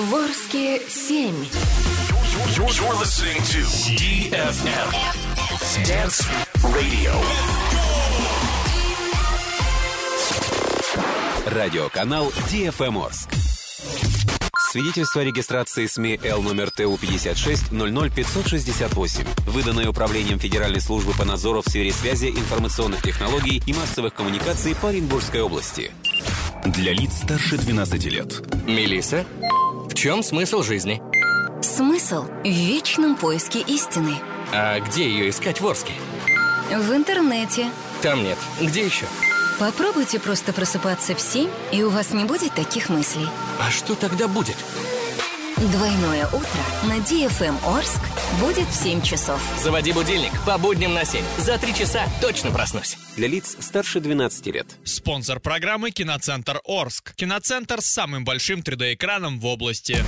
Ворске 7. You're, you're listening to DFM Dance Radio. Радиоканал DFM Орск. Свидетельство о регистрации СМИ Л номер ТУ 56 00568, выданное Управлением Федеральной службы по надзору в сфере связи, информационных технологий и массовых коммуникаций по Оренбургской области. Для лиц старше 12 лет. Мелисса, в чем смысл жизни? Смысл в вечном поиске истины. А где ее искать в Орске? В интернете. Там нет. Где еще? Попробуйте просто просыпаться в 7, и у вас не будет таких мыслей. А что тогда будет? Двойное утро на DFM Орск будет в 7 часов. Заводи будильник по будням на 7. За три часа точно проснусь. Для лиц старше 12 лет. Спонсор программы «Киноцентр Орск». Киноцентр с самым большим 3D-экраном в области.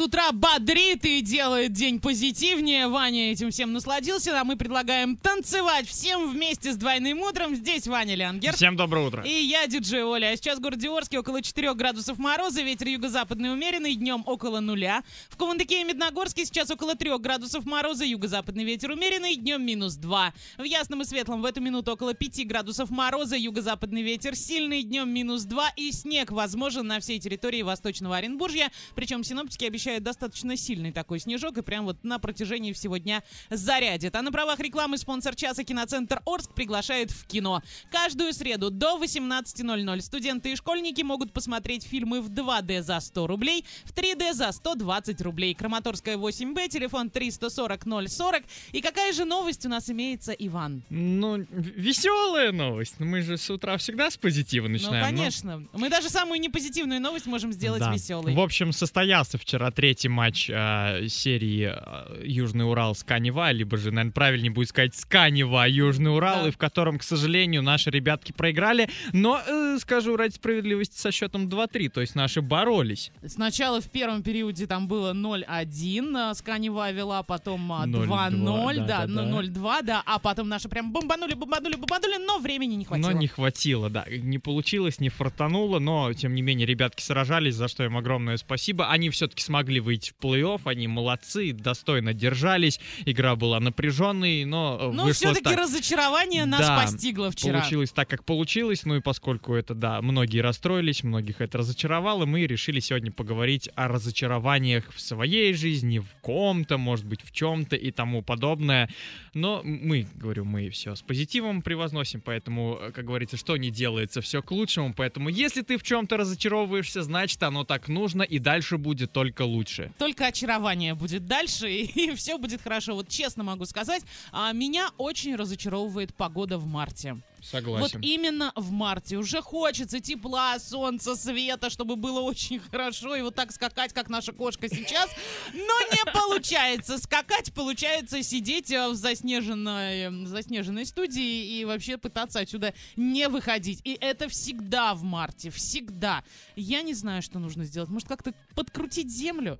С утра бодрит и делает день позитивнее. Ваня этим всем насладился, а мы предлагаем танцевать всем вместе с двойным утром. Здесь Ваня Лянгер. Всем доброе утро. И я, диджей Оля. А сейчас в городе Орске около 4 градусов мороза, ветер юго-западный умеренный, днем около нуля. В Кувандыке и Медногорске сейчас около 3 градусов мороза, юго-западный ветер умеренный, днем минус 2. В Ясном и Светлом в эту минуту около 5 градусов мороза, юго-западный ветер сильный, днем минус 2 и снег возможен на всей территории Восточного Оренбуржья. Причем синоптики обещают достаточно сильный такой снежок и прям вот на протяжении всего дня зарядит. А на правах рекламы спонсор часа киноцентр Орск приглашает в кино. Каждую среду до 18.00 студенты и школьники могут посмотреть фильмы в 2D за 100 рублей, в 3D за 120 рублей. Краматорская 8Б, телефон 340 040. И какая же новость у нас имеется, Иван? Ну, веселая новость. Мы же с утра всегда с позитива Ну, начинаем. конечно. Мы даже самую непозитивную новость можем сделать Да. веселой. В общем, состоялся вчера третий матч э, серии э, Южный Урал с Канева, либо же, наверное, правильнее будет сказать Сканева Южный Урал, Да. и в котором, к сожалению, наши ребятки проиграли. Но, э, скажу ради справедливости, со счетом 2-3, то есть наши боролись. Сначала в первом периоде там было 0-1, а, Сканева вела, потом а, 0-2, 2-0, да, да, да, да. 0-2, да, а потом наши прям бомбанули, бомбанули, бомбанули, но времени не хватило. Но не хватило, да. Не получилось, не фартануло, но, тем не менее, ребятки сражались, за что им огромное спасибо. Они все-таки смогли выйти в плей-офф, они молодцы, достойно держались. Игра была напряженной, но э, вышло все-таки так. разочарование нас Да, постигло вчера. Получилось так, как получилось, ну и поскольку это, да, многие расстроились, многих это разочаровало, мы решили сегодня поговорить о разочарованиях в своей жизни, в ком-то, может быть, в чем-то и тому подобное. Но мы, говорю, мы все с позитивом превозносим, поэтому, э, как говорится, что не делается, все к лучшему. Поэтому, если ты в чем-то разочаровываешься, значит, оно так нужно, и дальше будет только лучше. Только очарование будет дальше, и, все будет хорошо. Вот честно могу сказать, а, меня очень разочаровывает погода в марте. Согласен. Вот именно в марте. Уже хочется тепла, солнца, света, чтобы было очень хорошо. И вот так скакать, как наша кошка сейчас. Но не получается. Скакать получается сидеть э, в заснеженной, э, заснеженной студии и вообще пытаться отсюда не выходить. И это всегда в марте. Всегда. Я не знаю, что нужно сделать. Может, как-то подкрутить землю?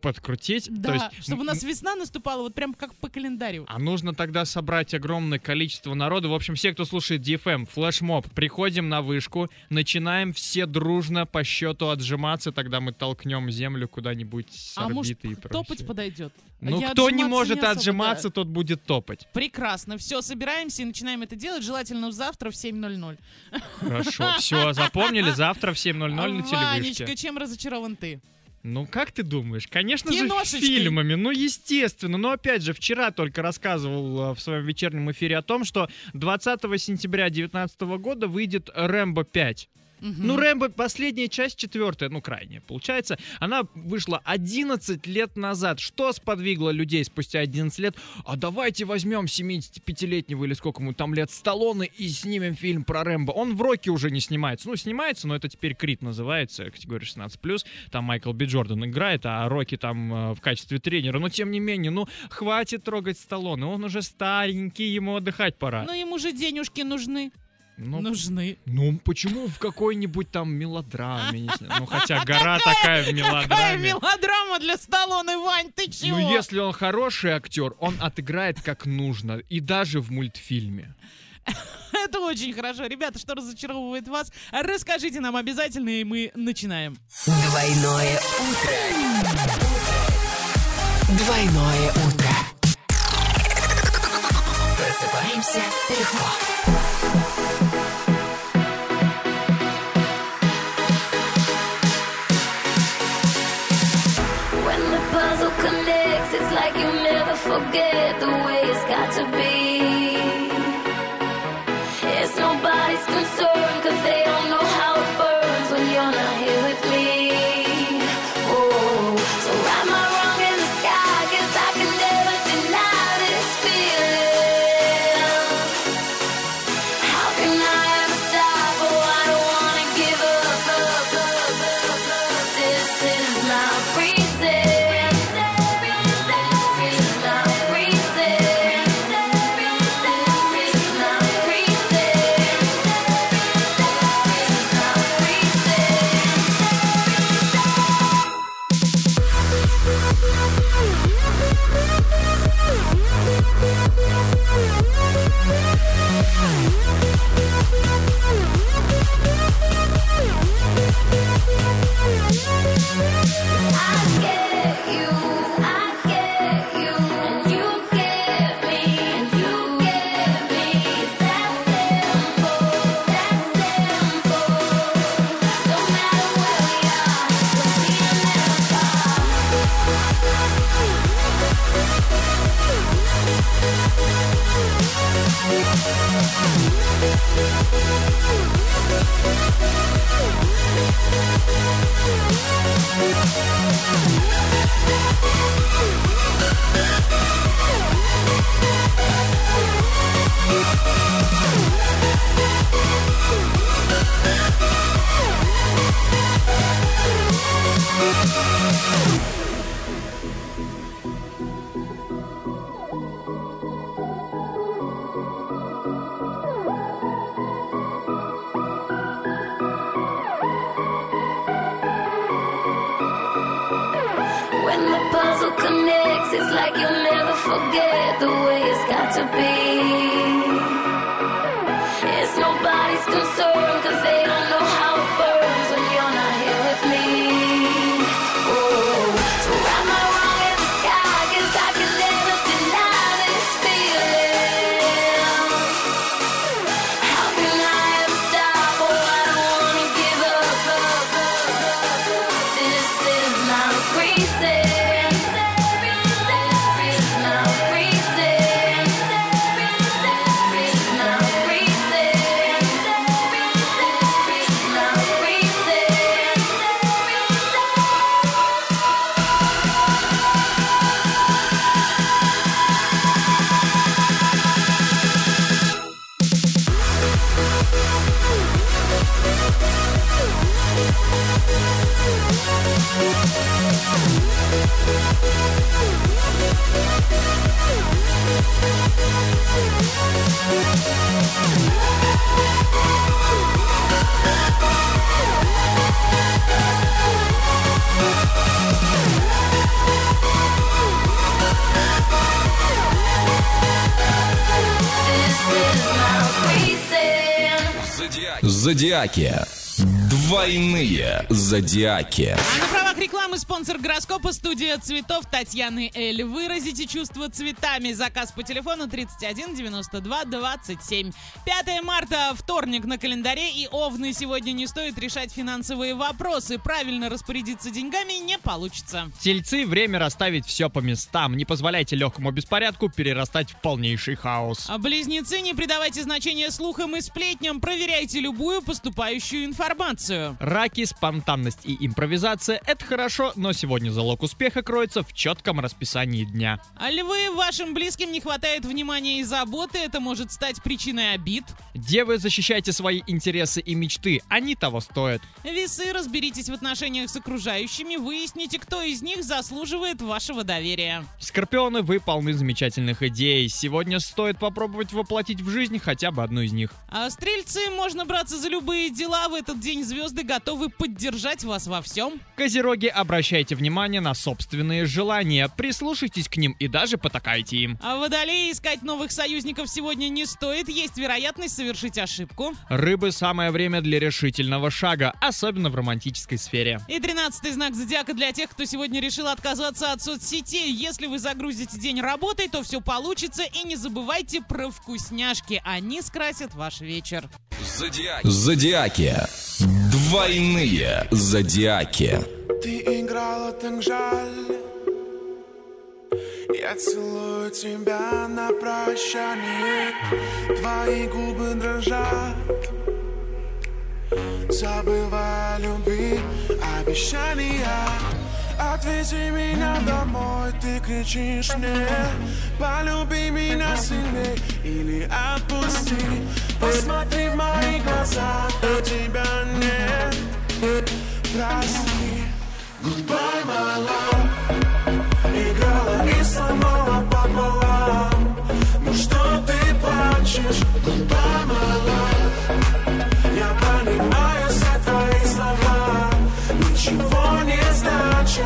Подкрутить. Да, то есть, чтобы у нас весна наступала вот прям как по календарю. А нужно тогда собрать огромное количество народа. В общем, все, кто слушает DFM, флешмоб, приходим на вышку, начинаем все дружно по счету отжиматься, тогда мы толкнем землю куда-нибудь с А может, орбиты и прочее. топать подойдет? Ну, Я кто не может да. отжиматься, тот будет топать. Прекрасно. Все, собираемся и начинаем это делать. Желательно завтра в 7.00. Хорошо, все, запомнили, завтра в 7.00 на Ванечка, телевышке. чем разочарован ты? Ну, как ты думаешь? Конечно же, фильмами. Ну, естественно. Но, опять же, вчера только рассказывал э, в своем вечернем эфире о том, что 20 сентября 2019 года выйдет «Рэмбо 5». Ну, Рэмбо, последняя часть, четвертая, ну, крайняя, получается, она вышла 11 лет назад. Что сподвигло людей спустя 11 лет? А давайте возьмем 75-летнего или сколько ему там лет Сталлоне и снимем фильм про Рэмбо. Он в Роке уже не снимается. Ну, снимается, но это теперь Крит называется, категория 16+. Там Майкл Би Джордан играет, а Рокки там э, в качестве тренера. Но, тем не менее, ну, хватит трогать Сталлоне. Он уже старенький, ему отдыхать пора. Ну, ему же денежки нужны. Ну, Нужны. ну, почему в какой-нибудь там мелодраме? не знаю. Ну, хотя гора такая в Какая мелодраме. мелодрама для Сталлоне, Вань, ты чего? Ну, если он хороший актер, он отыграет как нужно. И даже в мультфильме. Это очень хорошо. Ребята, что разочаровывает вас? Расскажите нам обязательно, и мы начинаем. Двойное утро. Двойное утро. Просыпаемся легко. To be. Зодиаки. Двойные зодиаки. А рекламы спонсор гороскопа студия цветов Татьяны Эль. Выразите чувство цветами. Заказ по телефону 31 92 27. 5 марта, вторник на календаре, и овны сегодня не стоит решать финансовые вопросы. Правильно распорядиться деньгами не получится. Тельцы, время расставить все по местам. Не позволяйте легкому беспорядку перерастать в полнейший хаос. А близнецы, не придавайте значения слухам и сплетням. Проверяйте любую поступающую информацию. Раки, спонтанность и импровизация — это хорошо, но сегодня залог успеха кроется в четком расписании дня. А львы, вашим близким не хватает внимания и заботы. Это может стать причиной обид. Девы, защищайте свои интересы и мечты, они того стоят. Весы, разберитесь в отношениях с окружающими, выясните, кто из них заслуживает вашего доверия. Скорпионы, вы полны замечательных идей. Сегодня стоит попробовать воплотить в жизнь хотя бы одну из них. А стрельцы, можно браться за любые дела. В этот день звезды готовы поддержать вас во всем. Козероги, обращайте внимание на собственные желания, прислушайтесь к ним и даже потакайте им. А водолеи искать новых союзников сегодня не стоит. Есть вероятность совершить ошибку. Рыбы — самое время для решительного шага, особенно в романтической сфере. И тринадцатый знак зодиака для тех, кто сегодня решил отказаться от соцсетей. Если вы загрузите день работой, то все получится. И не забывайте про вкусняшки. Они скрасят ваш вечер. Зодиаки. Зодиаки. Двойные зодиаки. Ты играла так жаль. Я целую тебя на прощание. Твои губы дрожат. Забывая любви, обещания Отвези меня домой, ты кричишь мне Полюби меня сильней или отпусти Посмотри в мои глаза, а тебя нет Прости, goodbye, my love. Играла и сломала пополам. Ну что ты плачешь, goodbye, my love Я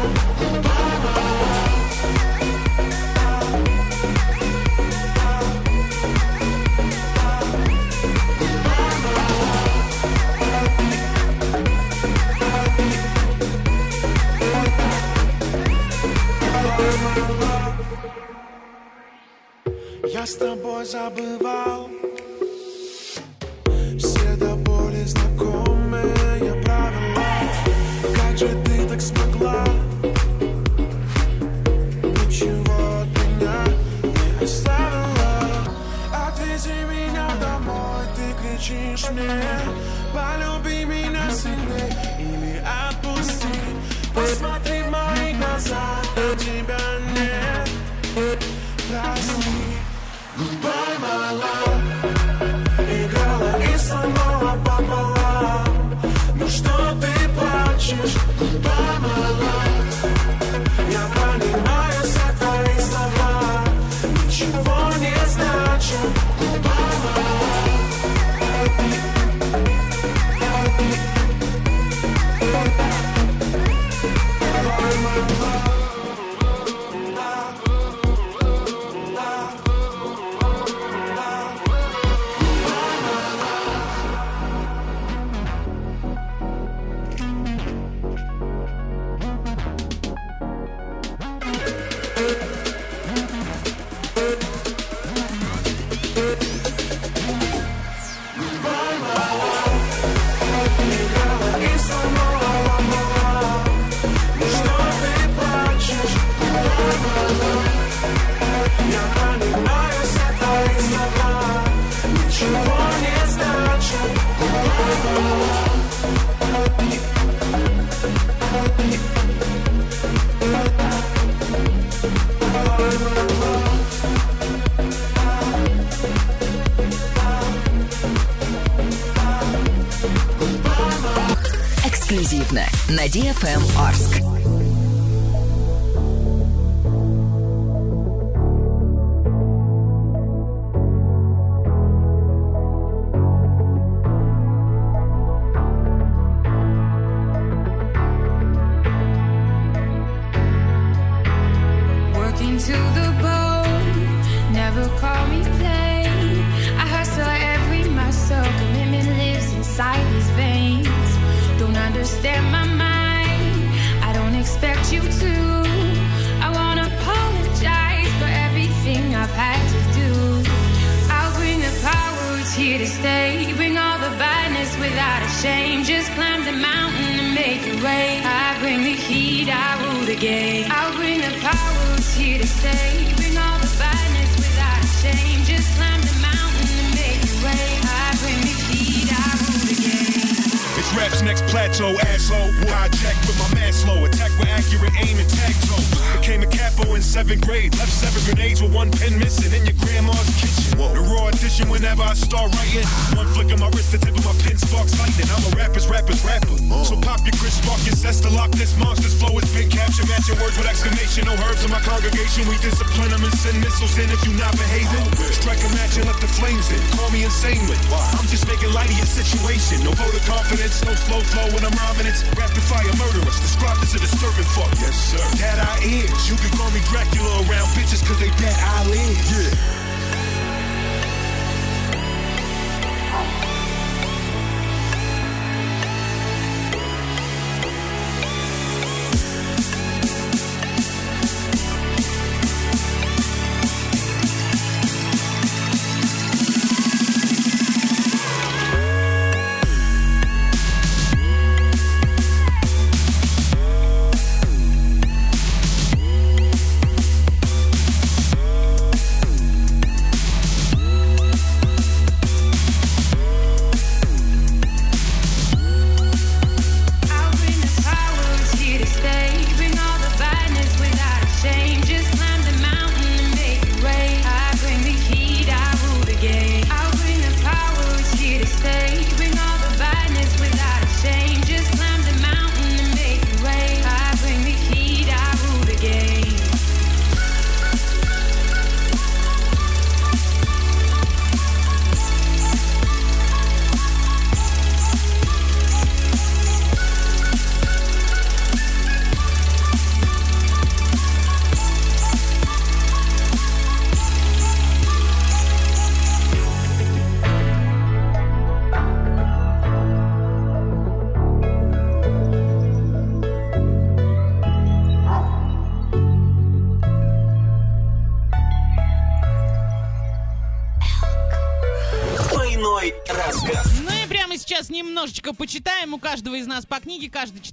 с тобой забывал Все до боли знакомые правила Как же ты кричишь мне. Полюби меня сильней или отпусти. Посмотри в мои глаза, а тебя DFM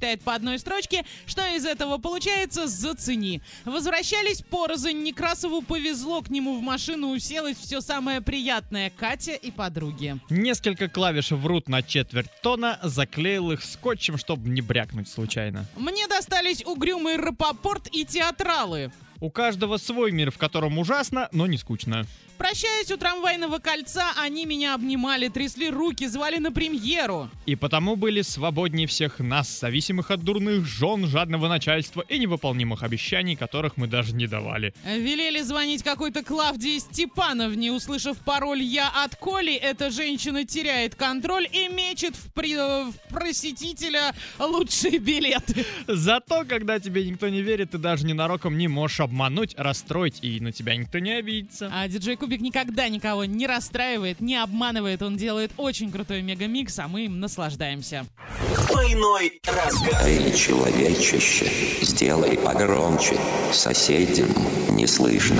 читает по одной строчке. Что из этого получается, зацени. Возвращались порознь. Некрасову повезло, к нему в машину уселось все самое приятное. Катя и подруги. Несколько клавиш врут на четверть тона, заклеил их скотчем, чтобы не брякнуть случайно. Мне достались угрюмый Рапопорт и театралы. У каждого свой мир, в котором ужасно, но не скучно. Прощаясь у трамвайного кольца, они меня обнимали, трясли руки, звали на премьеру. И потому были свободнее всех нас, зависимых от дурных жен, жадного начальства и невыполнимых обещаний, которых мы даже не давали. Велели звонить какой-то Клавдии Степановне, услышав пароль «Я от Коли», эта женщина теряет контроль и мечет в, при- в просветителя лучшие билеты. Зато, когда тебе никто не верит, ты даже ненароком не можешь обмануть, расстроить, и на тебя никто не обидится. А диджей Кубик никогда никого не расстраивает, не обманывает. Он делает очень крутой мегамикс, а мы им наслаждаемся. Двойной разгаз. Эй, человечище, сделай погромче, соседям не слышно.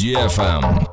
DFM.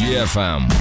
Мегамикс.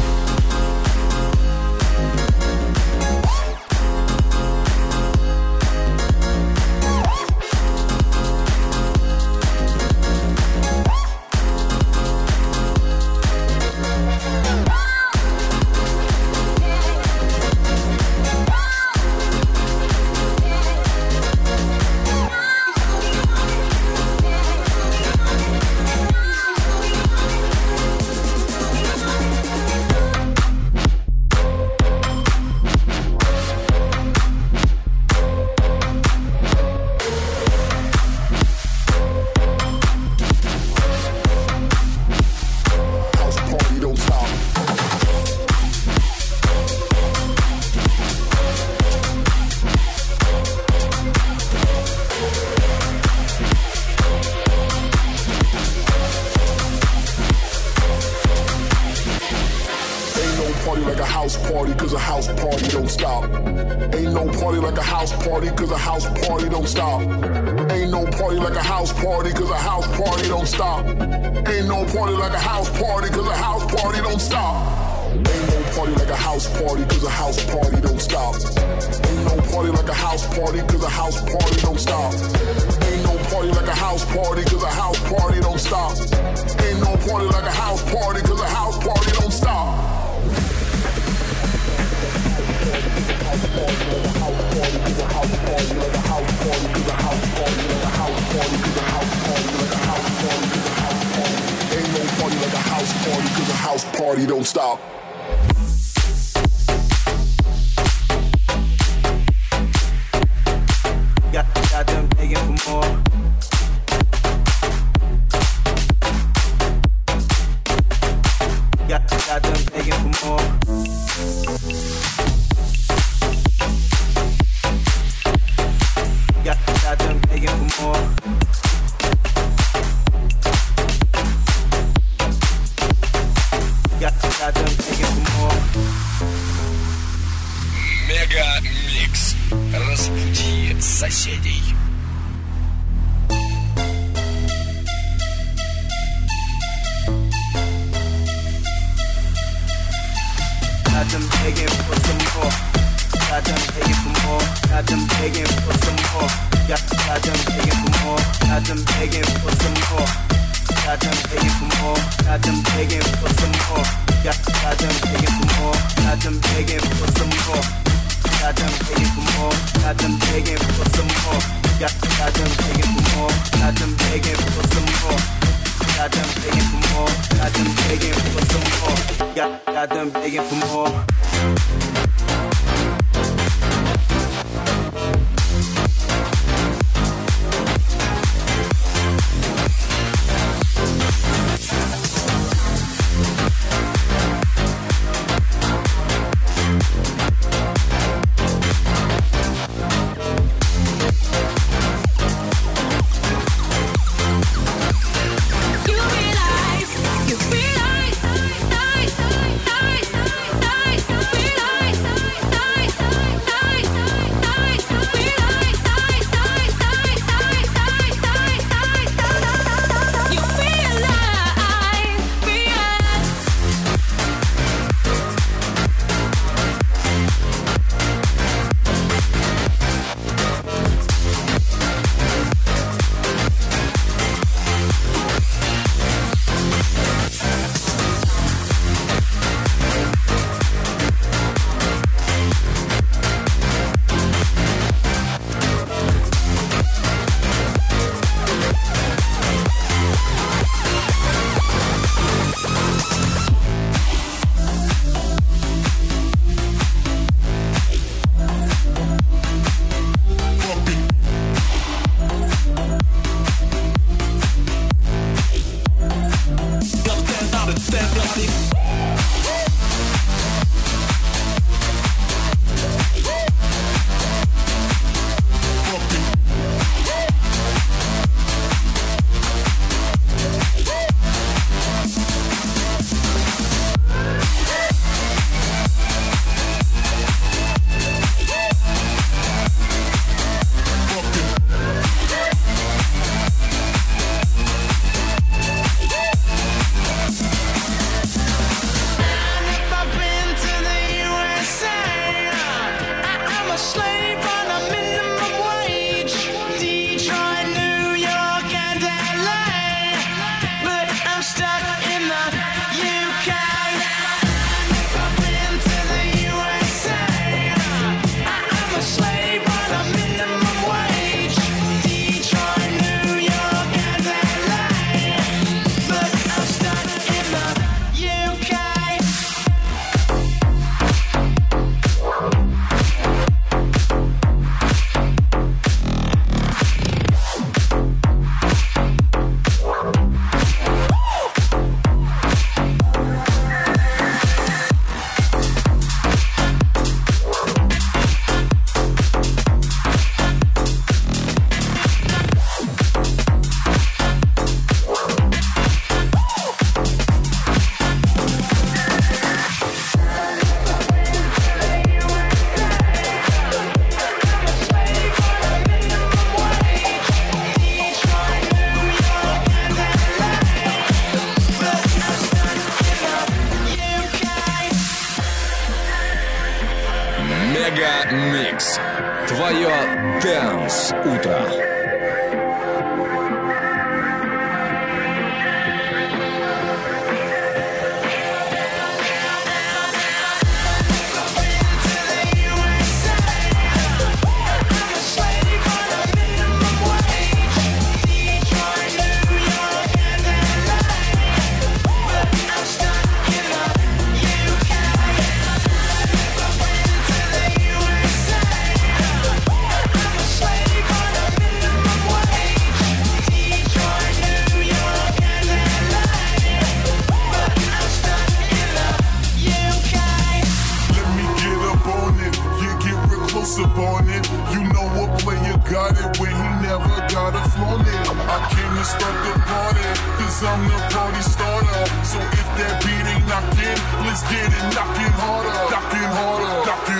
Real close up on it. You know a player got it when he never got a flaunt it. I came to start the party, cause I'm the party starter. So if that beat ain't knocking, let's get it knocking harder. Knocking harder, knocking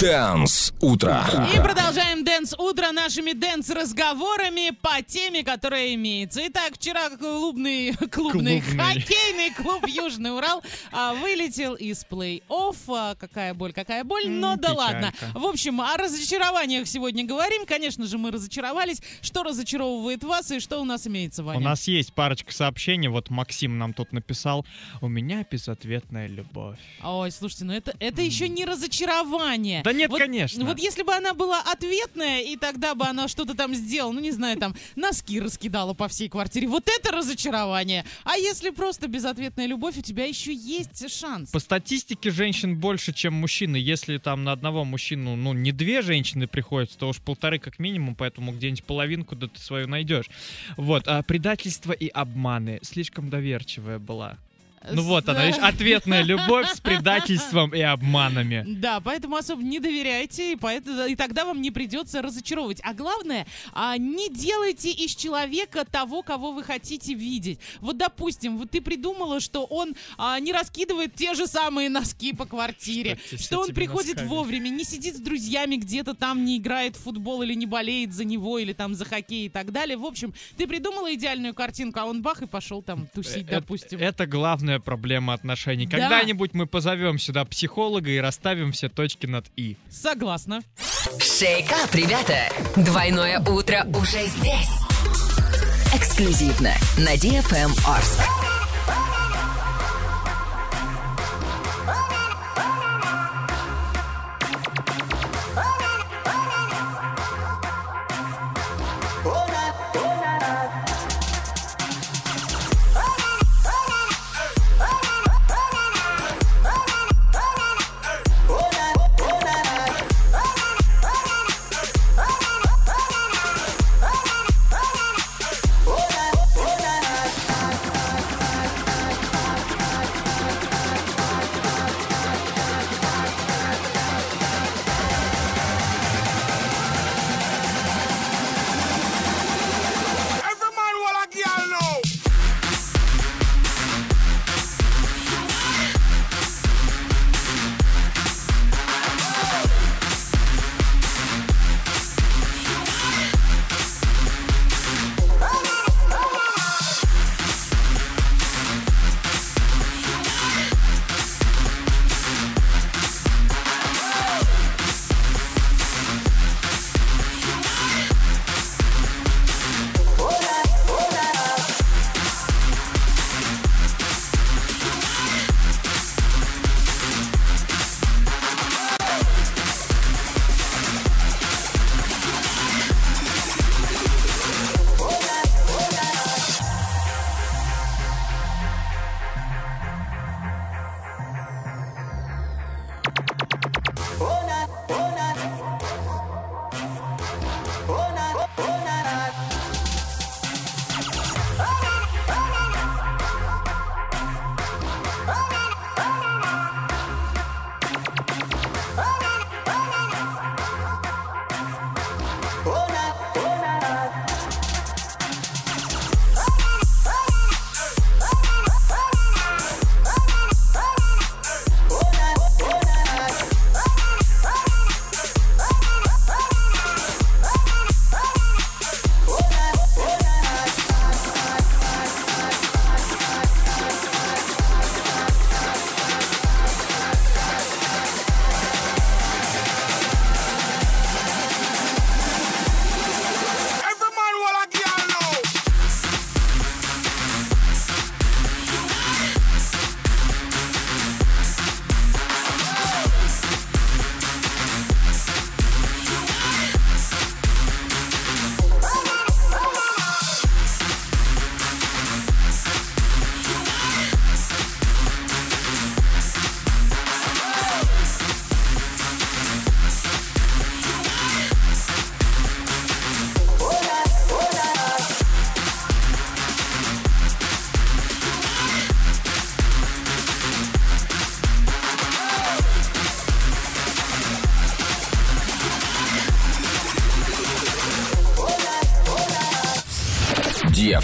Dance Утро. И продолжаем Dance Утро нашими dance-разговорами по теме, которая имеется. Итак, вчера клубный, клубный, Клубный. хоккейный клуб Южный Урал а, вылетел из плей-офф. А, какая боль, какая боль, но да печалька. ладно. В общем, о разочарованиях сегодня говорим. Конечно же, мы разочаровались. Что разочаровывает вас и что у нас имеется, Ваня? У нас есть парочка сообщений. Вот Максим нам тут написал. У меня безответная любовь. Ой, слушайте, ну это, это еще не разочарование. Да нет, Вот- конечно. Вот если бы она была ответная, и тогда бы она что-то там сделала, ну не знаю, там носки раскидала по всей квартире, вот это разочарование. А если просто безответная любовь, у тебя еще есть шанс. По статистике женщин больше, чем мужчины. Если там на одного мужчину, ну, не две женщины приходится, то уж полторы как минимум, поэтому где-нибудь половинку да ты свою найдешь. Вот, а предательство и обманы. Слишком доверчивая была. Ну вот она, видишь, ответная любовь с предательством и обманами. Да, поэтому особо не доверяйте, и, поэтому, и тогда вам не придется разочаровывать. А главное, а, не делайте из человека того, кого вы хотите видеть. Вот, допустим, вот ты придумала, что он а, не раскидывает те же самые носки по квартире, с что он приходит носками. вовремя, не сидит с друзьями где-то там, не играет в футбол или не болеет за него, или там за хоккей и так далее. В общем, ты придумала идеальную картинку, а он бах и пошел там тусить, Э, допустим. Это главная проблема отношений. Да. Когда-нибудь мы позовем сюда психолога и расставим все точки над «и». Согласна. Шейкап, ребята! Двойное утро уже здесь. Эксклюзивно на DFM Орск.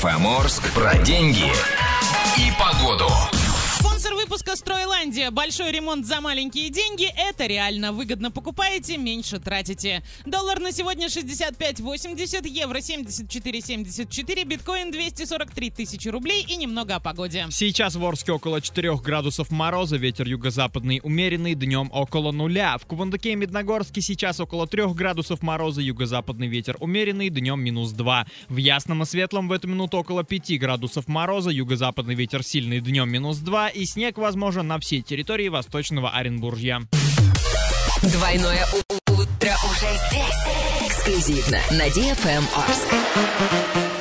DFM Орск про деньги и погоду. Спонсор выпуска «Стройландия». Большой ремонт за маленькие деньги – это реально. Выгодно покупаете, меньше тратите. Доллар на сегодня 65.80, евро 74.74, биткоин 243 тысячи рублей и немного о погоде. Сейчас в Орске около 4 градусов мороза, ветер юго-западный умеренный, днем около нуля. В Кувандыке и Медногорске сейчас около 3 градусов мороза, юго-западный ветер умеренный, днем минус 2. В Ясном и Светлом в эту минуту около 5 градусов мороза, юго-западный ветер сильный, днем минус 2 и снег возможен на всей территории Восточного Оренбуржья. Двойное у- утро уже здесь. Эксклюзивно на DFM Орск.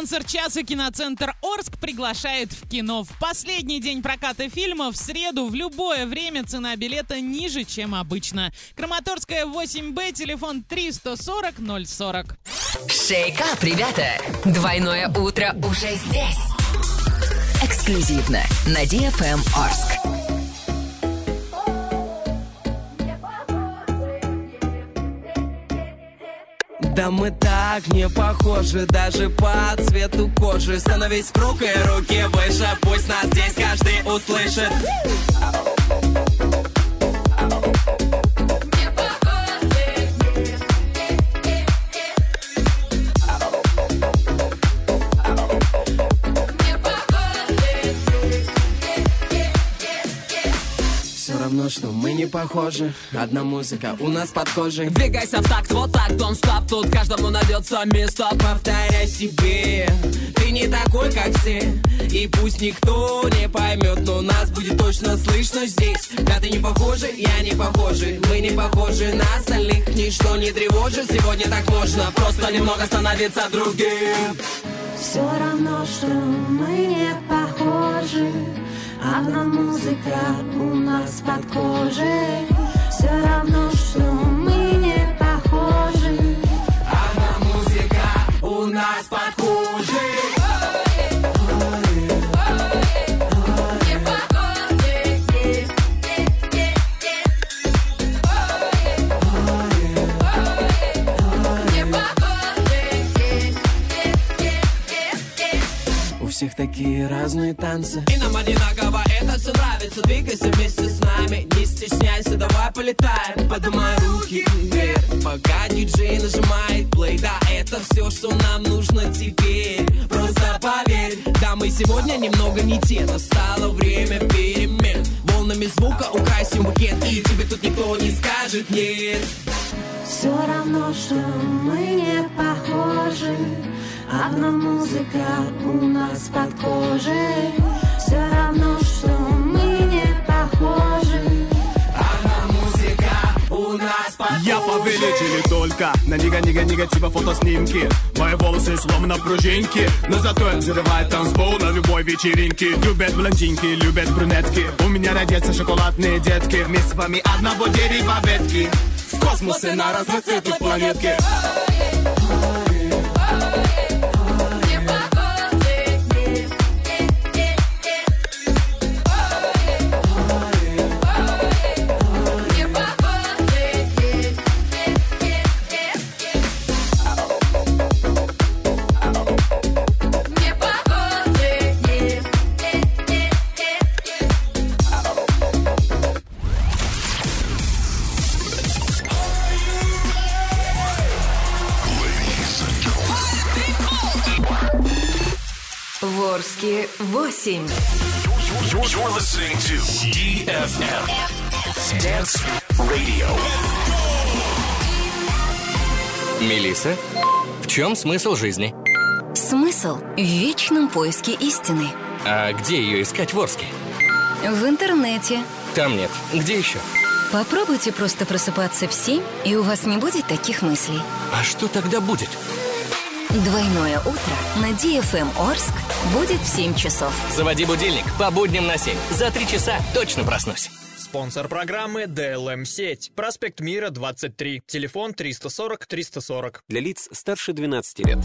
Спонсор часа киноцентр Орск приглашает в кино. В последний день проката фильма в среду в любое время цена билета ниже, чем обычно. Краматорская 8Б, телефон 340 040. Шейкап, ребята! Двойное утро уже здесь. Эксклюзивно на DFM Орск. Да мы так не похожи даже по цвету кожи. Становись в круг и руки выше Пусть нас здесь каждый услышит не похожи. Одна музыка у нас под кожей Двигайся в такт, вот так, don't stop Тут каждому найдется место. Повторяй себе. Ты не такой, как все. И пусть никто не поймет Но нас будет точно слышно здесь. Да ты не похожи, я не похожи Мы не похожи на остальных. Ничто не тревожит, сегодня так можно. Просто немного становиться другим. Все равно, что мы не похожи Одна музыка у нас под кожей. Все равно, что мы не похожи. Одна музыка у нас под кожей всех такие разные танцы. И нам одинаково это все нравится. Двигайся вместе с нами Не стесняйся, давай полетаем. Поднимай руки вверх Пока диджей нажимает плей. Да, это все, что нам нужно теперь. Просто поверь Да, мы сегодня немного не те Настало время перемен. Волнами звука украсим букет И тебе тут никто не скажет нет Все равно, что мы не похожи Одна музыка у нас под кожей. Все равно, что мы не похожи. Одна музыка у нас под Я повелитель и только. На нига-нига-нига типа фотоснимки. Мои волосы словно пружинки. Но зато взрывает танцпол на любой вечеринке. Любят блондинки, любят брюнетки. У меня родятся шоколадные детки. Мы с вами одного дерева ветки. В космосе на разноцветных планетке Ворске 8. You're, you're listening to DFM Dance Radio. Мелиса, в чем смысл жизни? Смысл в вечном поиске истины. А где ее искать в Орске? В интернете. Там нет. Где еще? Попробуйте просто просыпаться в 7, и у вас не будет таких мыслей. А что тогда будет? Двойное утро на DFM Орск будет в 7 часов. Заводи будильник по будням на 7. За три часа точно проснусь. Спонсор программы DLM сеть. Проспект Мира 23. Телефон 340 340. Для лиц старше 12 лет.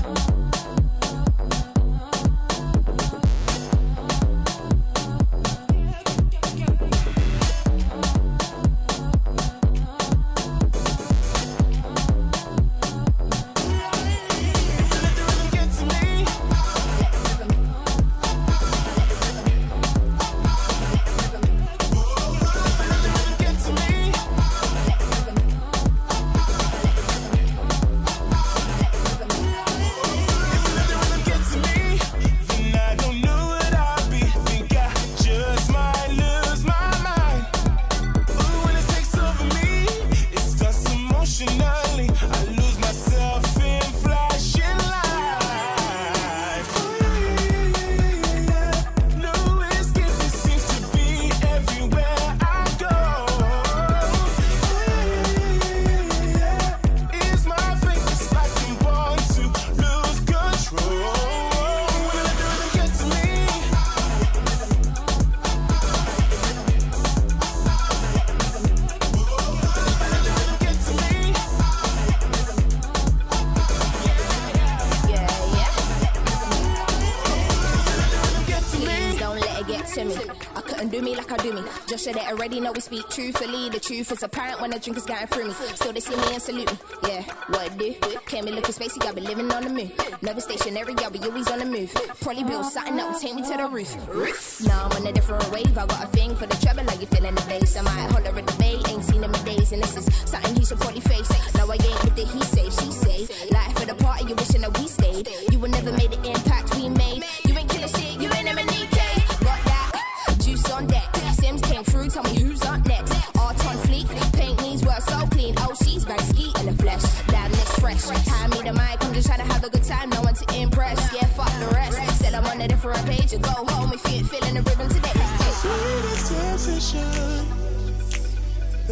Truthfully. The truth is apparent when the drink is getting through me. Still they see me and salute me. Yeah, what it do? Came in looking spacey, I be living on the moon. Never stationary, I be always on the move. Probably build something that will take me to the roof. Now I'm on a different wave. I got a thing for the treble, like you feeling the bass. I might holler at the bay, ain't seen him in days, and this is something he should probably face. Now I ain't with the he say, she say. Life for the party, you wishing that we stayed. You would never made the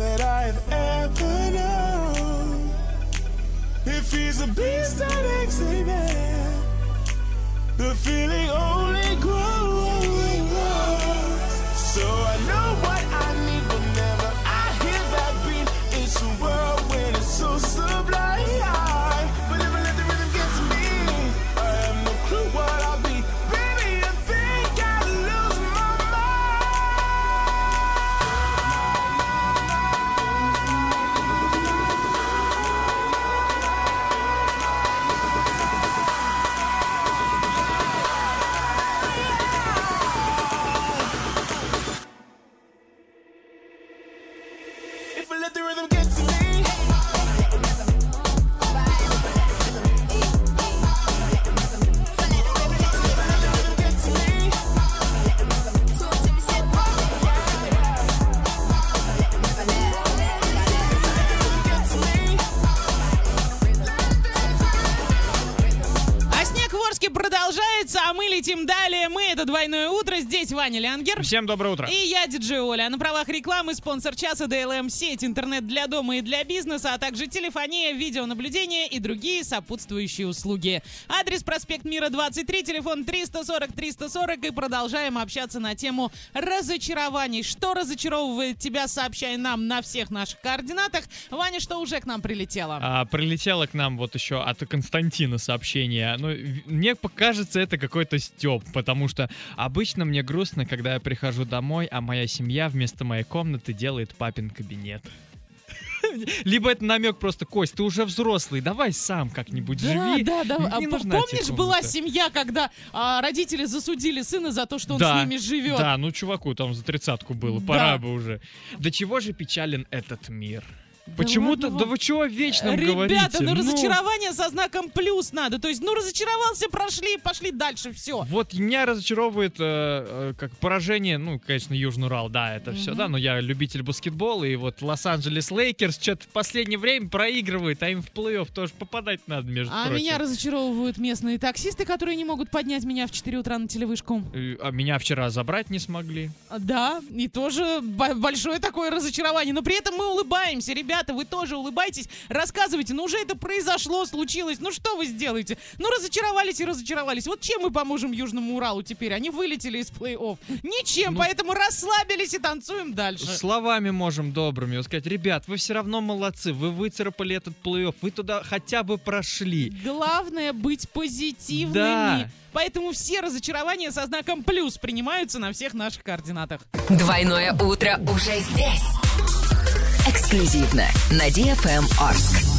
that I've ever known. If he's a beast that ain't there, the feeling only grows. So I know what Ваня Лянгер. Всем доброе утро. И я, диджей Оля. На правах рекламы спонсор часа DLM сеть, интернет для дома и для бизнеса, а также телефония, видеонаблюдение и другие сопутствующие услуги. Адрес проспект Мира 23, телефон 340-340 и продолжаем общаться на тему разочарований. Что разочаровывает тебя, сообщай нам на всех наших координатах. Ваня, что уже к нам прилетело? А, прилетело к нам вот еще от Константина сообщение. Ну, мне покажется это какой-то стёб, потому что обычно мне грустно, когда я прихожу домой, а моя семья вместо моей комнаты делает папин кабинет. Либо это намек просто, Кость, ты уже взрослый, давай сам как-нибудь Да, живи. да, да. А тебе помнишь, была семья, когда а, родители засудили сына за то, что он да, с ними живет? Да, ну чуваку там за тридцатку было, Да. пора бы уже. До чего же печален этот мир? Почему-то, да вы чего о вечном Ребята, говорите? ну разочарование со знаком плюс надо. То есть, ну разочаровался, прошли, пошли дальше, все. Вот меня разочаровывает э, э, как поражение, ну, конечно, Южный Урал, да, это все, Мгм. да, но я любитель баскетбола, и вот Лос-Анджелес Лейкерс что-то в последнее время проигрывает, а им в плей-офф тоже попадать надо, между А прочим. меня разочаровывают местные таксисты, которые не могут поднять меня в 4 утра на телевышку. Э, А меня вчера забрать не смогли. А, Да, и тоже бо- большое такое разочарование. Но при этом мы улыбаемся. Ребята, вы тоже улыбаетесь. Рассказывайте, ну уже это произошло, случилось. Ну что вы сделаете? Ну разочаровались и разочаровались. Вот чем мы поможем Южному Уралу теперь? Они вылетели из плей-офф. Ничем, Ну- поэтому расслабились и танцуем дальше. Словами можем добрыми вот сказать, ребят, вы все равно молодцы, вы выцарапали этот плей-офф, вы туда хотя бы прошли. Главное быть позитивными. Да. Поэтому все разочарования со знаком плюс принимаются на всех наших координатах. Двойное утро уже здесь. Эксклюзивно на DFM Орск.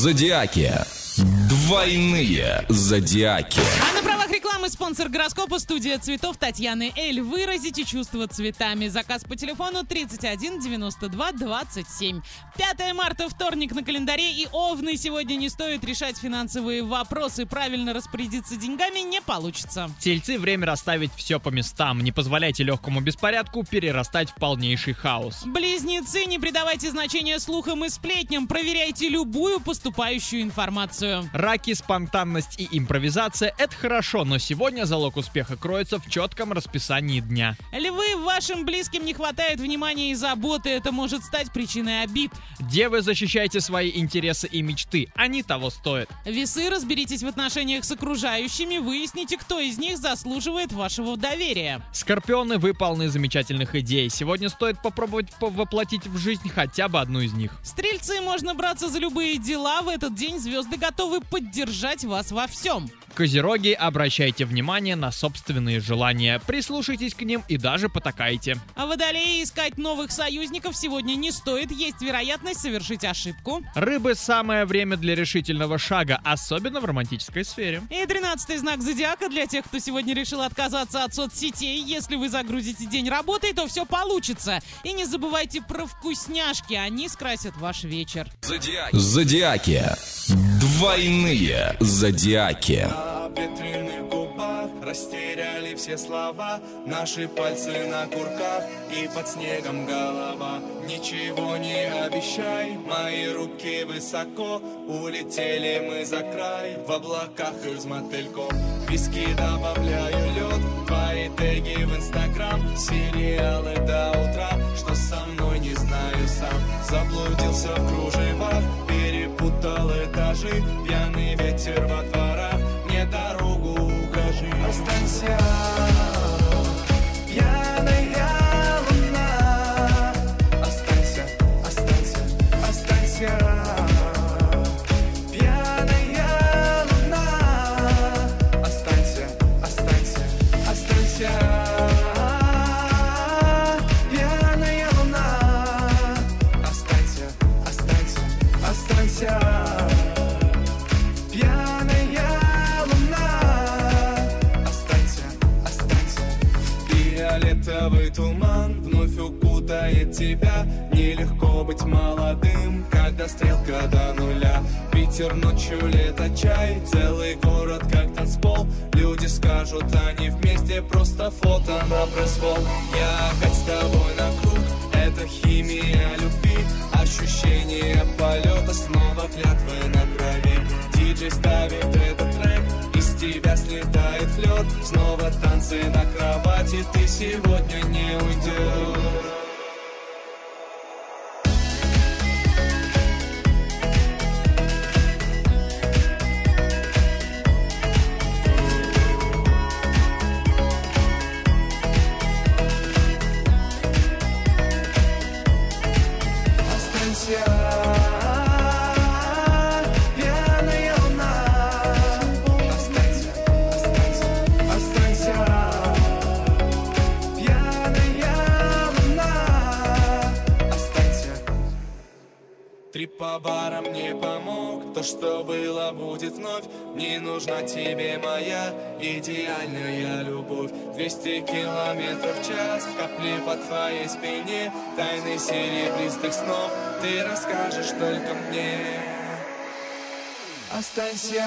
Зодиаки. Двойные зодиаки. А на правах рекламы спонсор гороскопа студия цветов Татьяны Эль. Выразите чувства цветами. Заказ по телефону 31 92 27. 5 марта, вторник на календаре, и овны сегодня не стоит решать финансовые вопросы. Правильно распорядиться деньгами не получится. Тельцы, время расставить все по местам. Не позволяйте легкому беспорядку перерастать в полнейший хаос. Близнецы, не придавайте значения слухам и сплетням. Проверяйте любую поступающую информацию. Раки, спонтанность и импровизация – это хорошо, но сегодня залог успеха кроется в четком расписании дня. Львы, вашим близким не хватает внимания и заботы. Это может стать причиной обид. Девы, защищайте свои интересы и мечты. Они того стоят. Весы, разберитесь в отношениях с окружающими, выясните, кто из них заслуживает вашего доверия. Скорпионы, вы полны замечательных идей. Сегодня стоит попробовать по- воплотить в жизнь хотя бы одну из них. Стрельцы, можно браться за любые дела. В этот день звезды готовы поддержать вас во всем. Козероги, обращайте внимание на собственные желания. Прислушайтесь к ним и даже потакайте. А водолеи искать новых союзников сегодня не стоит. Есть вероятность совершить ошибку. Рыбы – самое время для решительного шага, особенно в романтической сфере. И тринадцатый знак зодиака для тех, кто сегодня решил отказаться от соцсетей. Если вы загрузите день работой, то все получится. И не забывайте про вкусняшки, они скрасят ваш вечер. Зодиаки. Двойные зодиаки. На ветреных губах растеряли все слова. Наши пальцы на курках и под снегом голова. Ничего не обещай, мои руки высоко. Улетели мы за край, в облаках из мотыльков. Виски добавляю лед, твои теги в инстаграм. Сериалы до утра, что со мной не знаю сам. Заблудился в кружевах, перепутал этажи. Пьяный ветер во дворах, мне дорогу Estancia. Укутает тебя. Нелегко быть молодым, когда стрелка до нуля. Питер ночью, лето, чай, целый город как танцпол. Люди скажут, они вместе, просто фото на произвол Я опять с тобой на круг, это химия любви. Ощущение полета, снова клятвы на крови. Диджей ставит этот трек, из тебя слетает лед. Снова танцы на кровати, ты сегодня не уйдешь Три по барам не помог. То, что было, будет вновь. Не нужна тебе моя идеальная любовь. 200 километров в час Капли по твоей спине. Тайны серебристых снов. Ты расскажешь только мне. Останься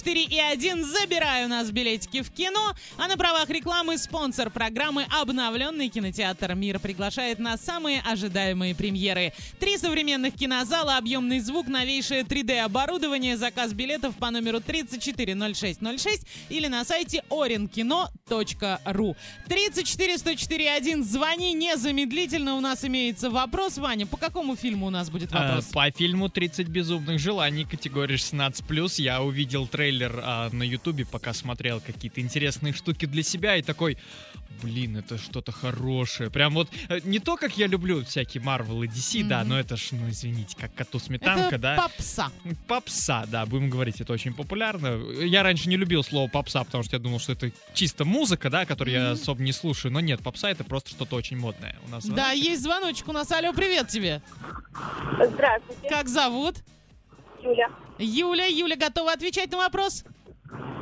34 104 и 1. Забираю у нас билетики в кино. А на правах рекламы спонсор программы «Обновленный кинотеатр Мир» приглашает на самые ожидаемые премьеры. Три современных кинозала, объемный звук, новейшее 3D-оборудование, заказ билетов по номеру 340606 или на сайте orinkino.ru. 34 104 1. Звони незамедлительно. У нас имеется вопрос. Ваня, по какому фильму у нас будет Э, вопрос? По фильму «30 безумных желаний» категории 16+, я увидел трейлер а, на ютубе, пока смотрел какие-то интересные штуки для себя, и такой, блин, это что-то хорошее. Прям вот э, не то, как я люблю всякие Marvel и DC, да, Мгм. но это ж, ну извините, как коту сметанка, Это да. попса. Попса, да, будем говорить, это очень популярно. Я раньше не любил слово попса, потому что я думал, что это чисто музыка, да, которую я Мгм. особо не слушаю. Но нет, попса это просто что-то очень модное. У нас Да, есть звоночек у нас. Алло, привет тебе. Здравствуйте. Как зовут? Юля. Юля. Юля, готова отвечать на вопрос?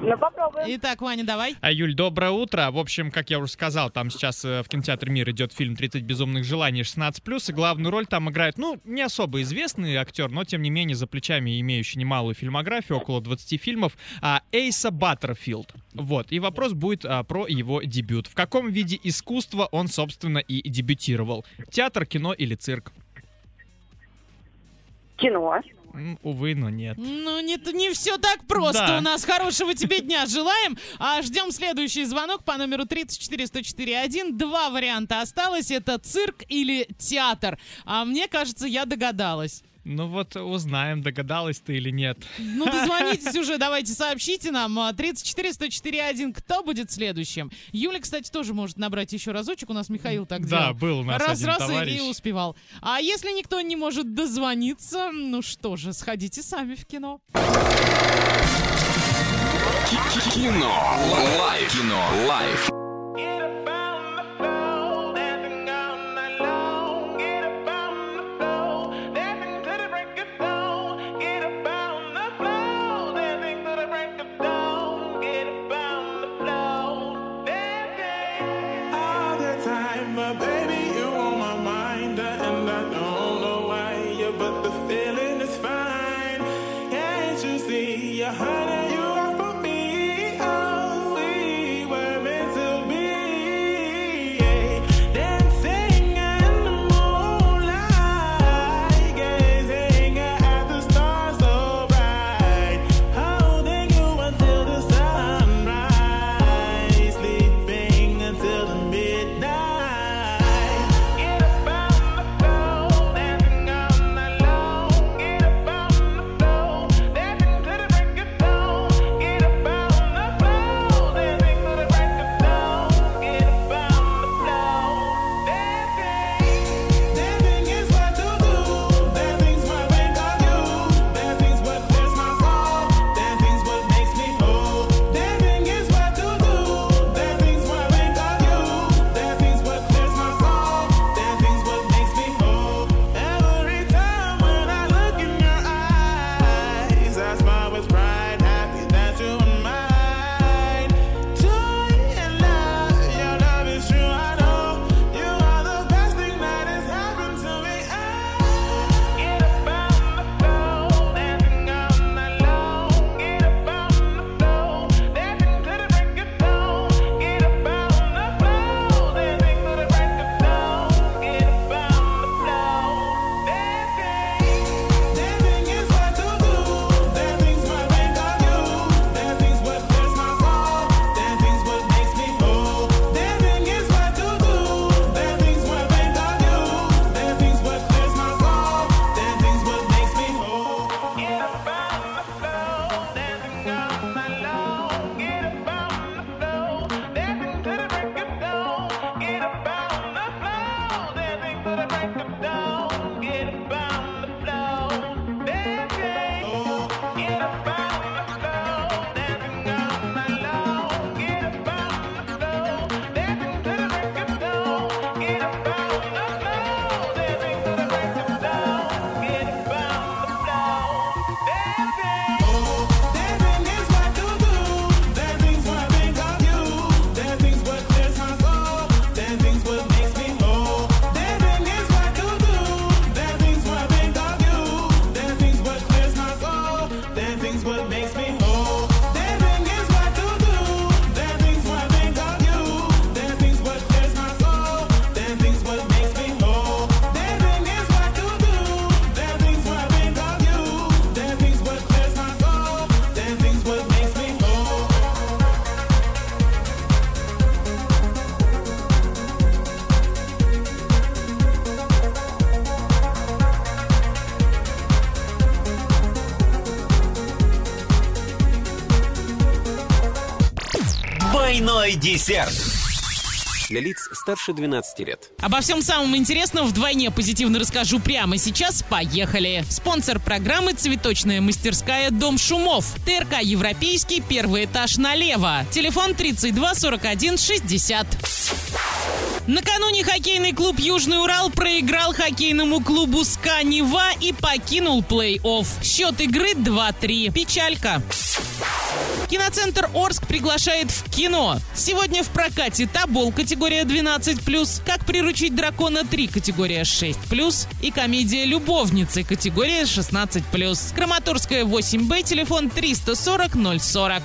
Ну, попробуем. Итак, Ваня, давай. А, Юль, доброе утро. В общем, как я уже сказал, там сейчас э, в кинотеатре «Мир» идет фильм «30 безумных желаний» 16+, и главную роль там играет, ну, не особо известный актер, но, тем не менее, за плечами имеющий немалую фильмографию, около 20 фильмов, а, Эйса Баттерфилд. Вот, и вопрос будет а, про его дебют. В каком виде искусства он, собственно, и дебютировал? Театр, кино или цирк? Кино. Увы, но нет. Ну, не, не все так просто да. у нас. Хорошего тебе дня желаем. А ждем следующий звонок по номеру 34104.1. Два варианта осталось. Это цирк или театр. А мне кажется, я догадалась. Ну вот узнаем, догадалась ты или нет. Ну дозвонитесь уже, давайте сообщите нам. 34 104 1, кто будет следующим? Юля, кстати, тоже может набрать еще разочек. У нас Михаил так делал. Да, был у нас Раз, один раз товарищ. и успевал. А если никто не может дозвониться, ну что же, сходите сами в кино. Кино. Life. Кино. Life. Десерт для лиц старше 12 лет. Обо всем самом интересном вдвойне позитивно расскажу прямо сейчас. Поехали! Спонсор программы «Цветочная мастерская Дом Шумов». ТРК «Европейский», первый этаж налево. Телефон 32 41 60. Накануне хоккейный клуб «Южный Урал» проиграл хоккейному клубу «СКА Нева» и покинул плей-офф. Счет игры 2-3. Печалька. Киноцентр Орск приглашает в кино. Сегодня в прокате «Табол» категория 12+, «Как приручить дракона 3» категория 6+, и комедия «Любовницы» категория 16+. Краматорская 8Б, телефон 340 040.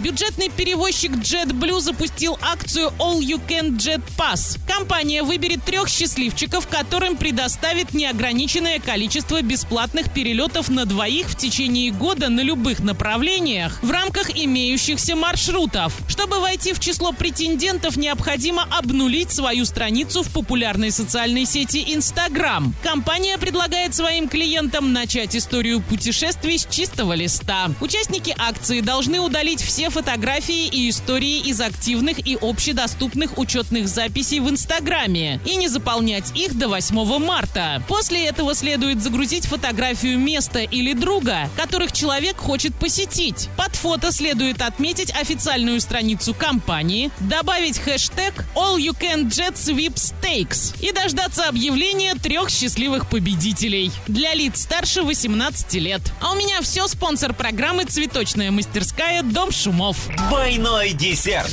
Бюджетный перевозчик JetBlue запустил акцию All You Can Jet Pass. Компания выберет трех счастливчиков, которым предоставит неограниченное количество бесплатных перелетов на двоих в течение года на любых направлениях в рамках имеющихся маршрутов. Чтобы войти в число претендентов, необходимо обнулить свою страницу в популярной социальной сети Instagram. Компания предлагает своим клиентам начать историю путешествий с чистого листа. Участники акции должны удалить все фотографии и истории из активных и общедоступных учетных записей в Инстаграме и не заполнять их до 8 марта. После этого следует загрузить фотографию места или друга, которых человек хочет посетить. Под фото следует отметить официальную страницу компании, добавить хэштег All You Can Jet Sweepstakes и дождаться объявления трех счастливых победителей для лиц старше 18 лет. А у меня все. Спонсор программы «Цветочная мастерская. Дом шумов». Двойной десерт.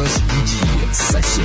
Разбуди соседей.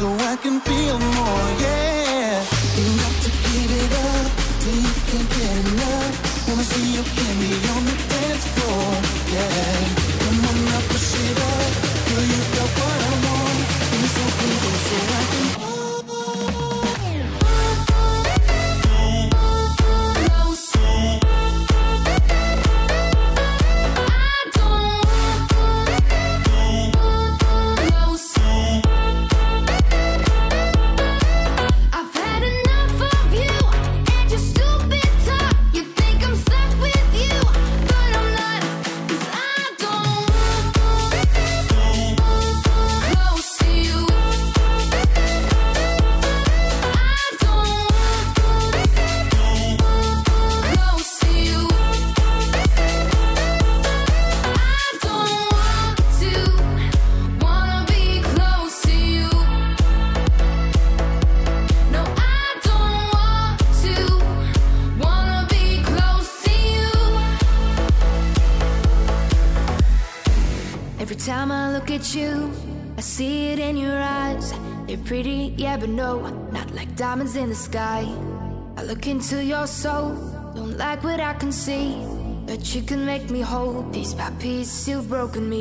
so I can feel more, yeah. diamonds in the sky. I look into your soul, don't like what I can see. But you can make me whole, piece by piece, you've broken me.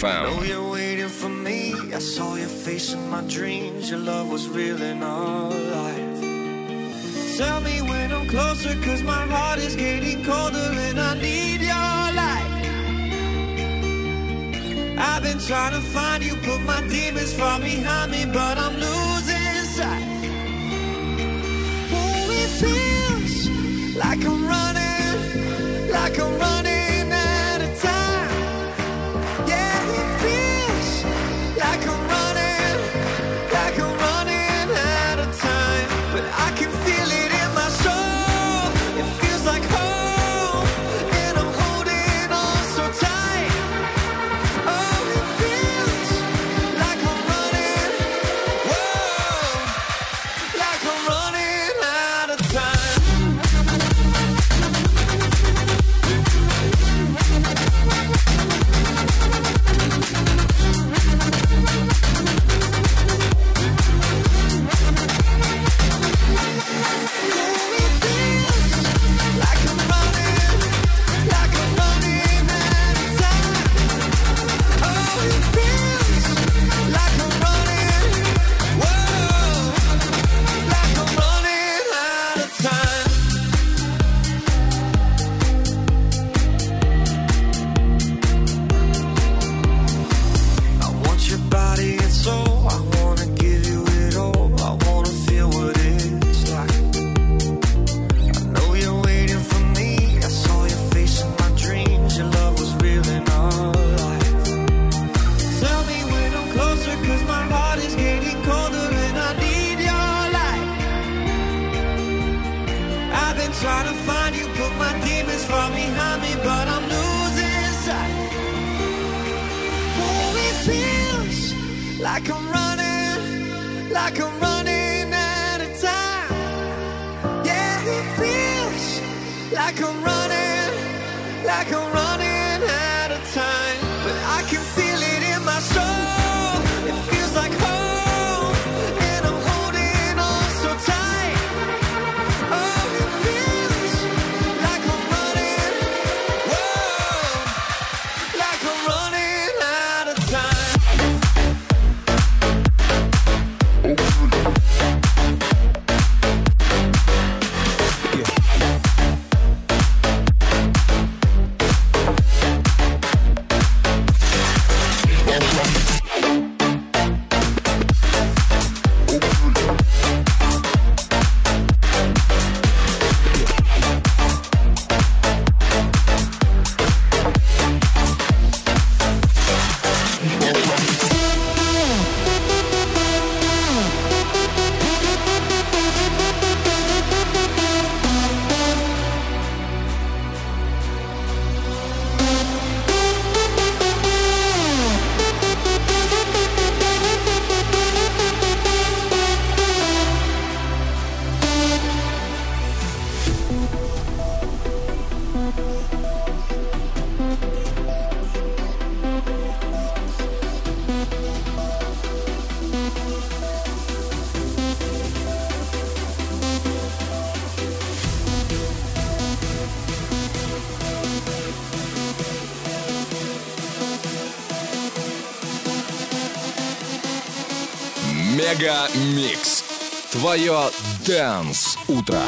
found. Come Твое Дэнс Утро.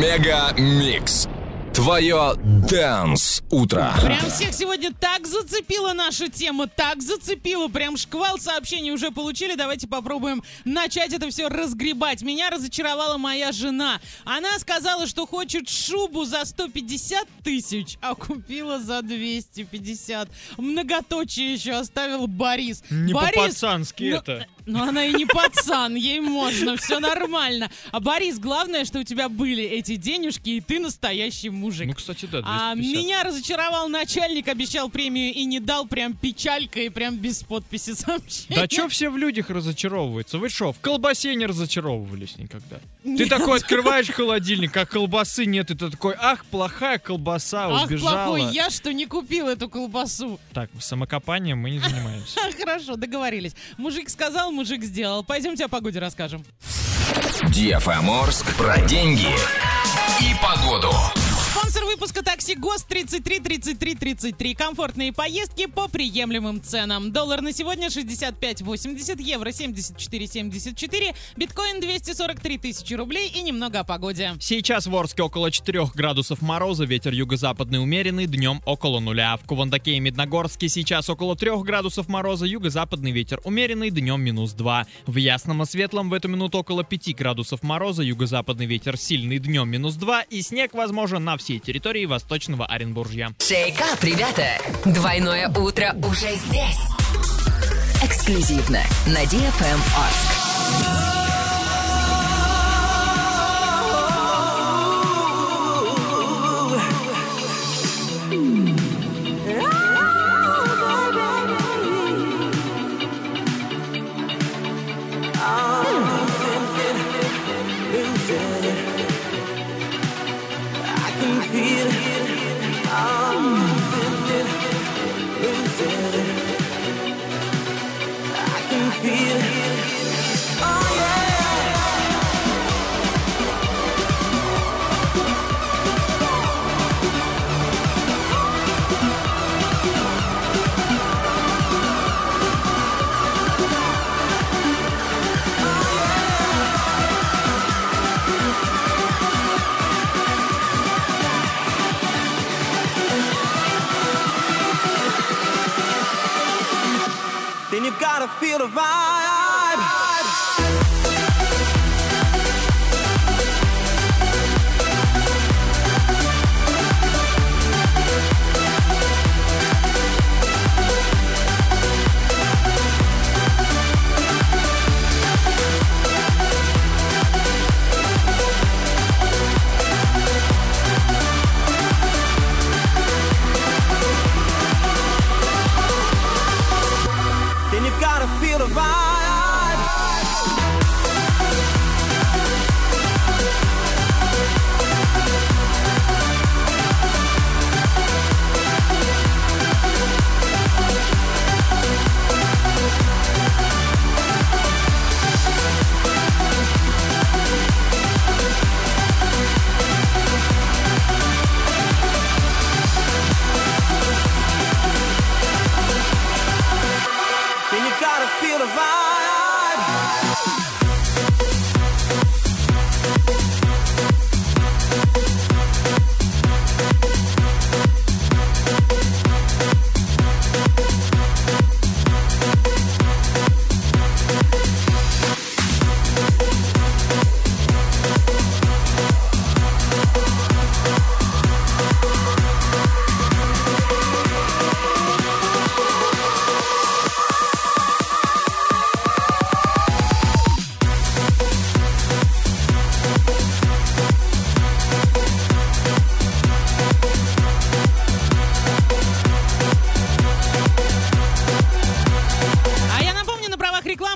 Mega Mix. Твое dance утро. Прям всех сегодня так зацепила наша тема, так зацепила. Прям шквал сообщений уже получили. Давайте попробуем начать это все разгребать. Меня разочаровала моя жена. Она сказала, что хочет шубу за 150 тысяч, а купила за 250. Многоточие еще оставил Борис. Не Борис, по-пацански ну, это. Ну, она и не пацан, ей можно, все нормально. А Борис, главное, что у тебя были эти денежки, и ты настоящий мужик. Ну, кстати, да, 250. А меня разочаровал начальник, обещал премию и не дал, прям печалька и прям без подписи сообщения. Да чё все в людях разочаровываются? Вы что, в колбасе не разочаровывались никогда? Ты Нет. такой открываешь холодильник, а колбасы нет, и ты такой, ах, плохая колбаса, Ах, убежала. плохой я, что не купил эту колбасу. Так, самокопанием мы не занимаемся. Хорошо, договорились. Мужик сказал, мужик сделал. Пойдемте о погоде расскажем. DFM Орск про деньги и погоду. Спонсор выпуска такси ГОСТ 33 33 33. Комфортные поездки по приемлемым ценам. Доллар на сегодня 65,80, евро 74,74, биткоин 243 тысячи рублей и немного о погоде. Сейчас в Орске около 4 градусов мороза, ветер юго-западный умеренный, днем около нуля. В Кувандаке и Медногорске сейчас около 3 градусов мороза, юго-западный ветер умеренный, днем минус 2. В Ясном и Светлом в эту минуту около 5 градусов мороза, юго-западный ветер сильный, днем минус 2 и снег возможен на всей территории восточного Оренбуржья. Шейкап, ребята! Двойное утро уже здесь. Эксклюзивно на DFM Орск. Feel the vibe.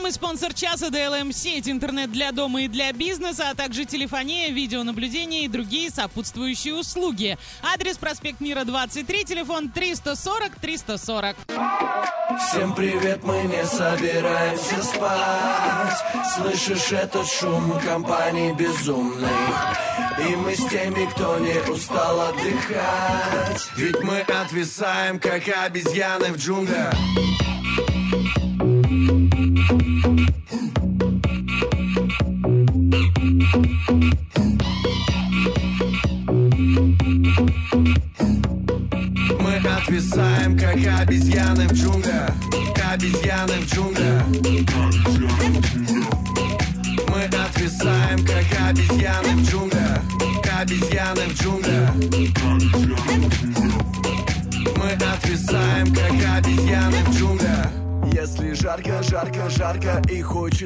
Рекламы спонсор часа DLM сеть, интернет для дома и для бизнеса, а также телефония, видеонаблюдение и другие сопутствующие услуги. Адрес проспект Мира 23, телефон 340 340. Всем привет, мы не собираемся спать. Слышишь этот шум компании безумных И мы с теми, кто не устал отдыхать. Ведь мы отвисаем, как обезьяны в джунглях отвисаем,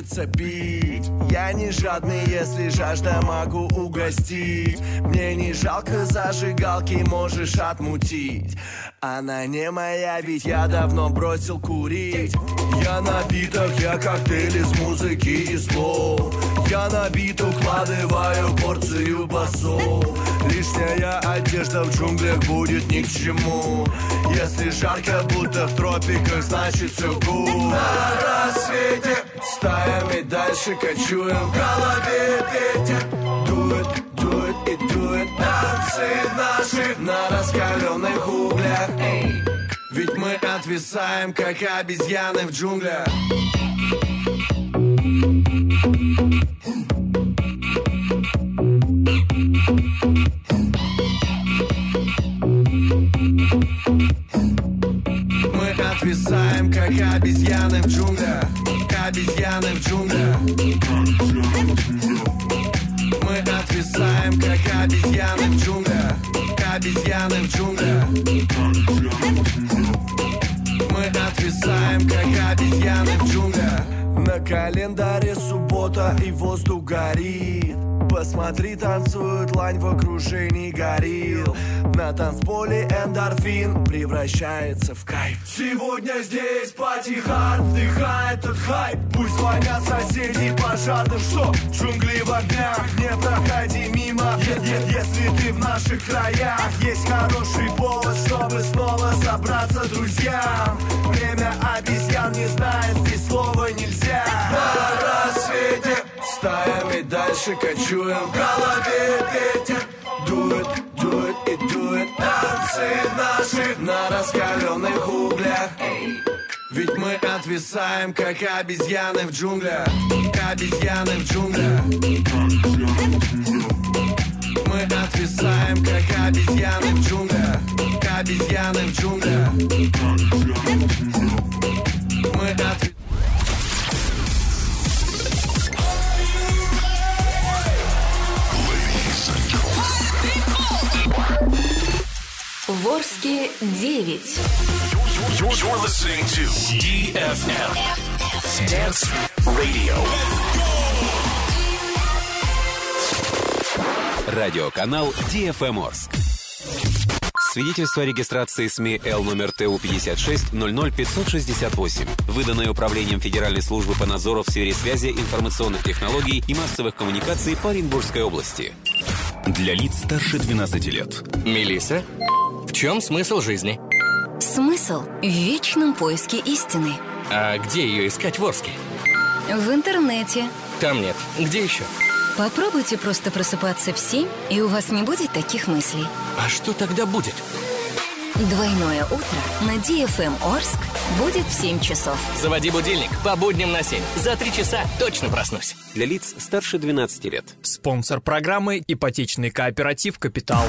хочется пить. Я не жадный, если жажда могу угостить. Мне не жалко зажигалки, можешь отмутить. Она не моя, ведь я давно бросил курить. Я напиток, я коктейль из музыки и слов. Я набит, укладываю порцию басов Лишняя одежда в джунглях будет ни к чему. Если жарко, будто в тропиках, значит все гуд. На рассвете стаями дальше кочуем В голове ветер. Дует, дует и дует Танцы наши на раскаленных углях. Ведь мы отвисаем, как обезьяны в джунглях отвисаем, как обезьяны в джунглях. Обезьяны в джунглях. Мы отвисаем, как обезьяны в джунглях. Обезьяны в джунглях. Мы отвисаем, как обезьяны в джунглях Календаре суббота и воздух горит. Посмотри, танцует лань в окружении горил. На танцполе эндорфин превращается в кайф. Сегодня здесь пати хард, вдыхай этот хайп. Пусть звонят соседи пожарным, что джунгли в огнях? Не проходи мимо, е- е- если ты в наших краях Есть хороший повод, чтобы снова собраться друзьям. Время обезьян не знает, здесь слова нельзя На рассвете стаями дальше кочуем В голове ветер. Дует, дует и дует Танцы наши на раскаленных углях. Ведь мы отвисаем, как обезьяны в джунглях. Обезьяны в джунглях. Мы отвисаем, как обезьяны в джунглях. Обезьяны в джунглях. Мы отвисаем Ворске 9. You're, you're listening to DFM Dance Radio. Радиоканал DFM Орск. Свидетельство о регистрации СМИ Л номер ТУ 56 568, выданное Управлением Федеральной службы по надзору в сфере связи, информационных технологий и массовых коммуникаций по Оренбургской области. Для лиц старше 12 лет. Мелисса, в чем смысл жизни? Смысл в вечном поиске истины. А где ее искать в Орске? В интернете. Там нет. Где еще? Попробуйте просто просыпаться в 7, и у вас не будет таких мыслей. А что тогда будет? Двойное утро на DFM Орск будет в 7 часов. Заводи будильник по будням на 7. За три часа точно проснусь. Для лиц старше 12 лет. Спонсор программы «Ипотечный кооператив Капитал».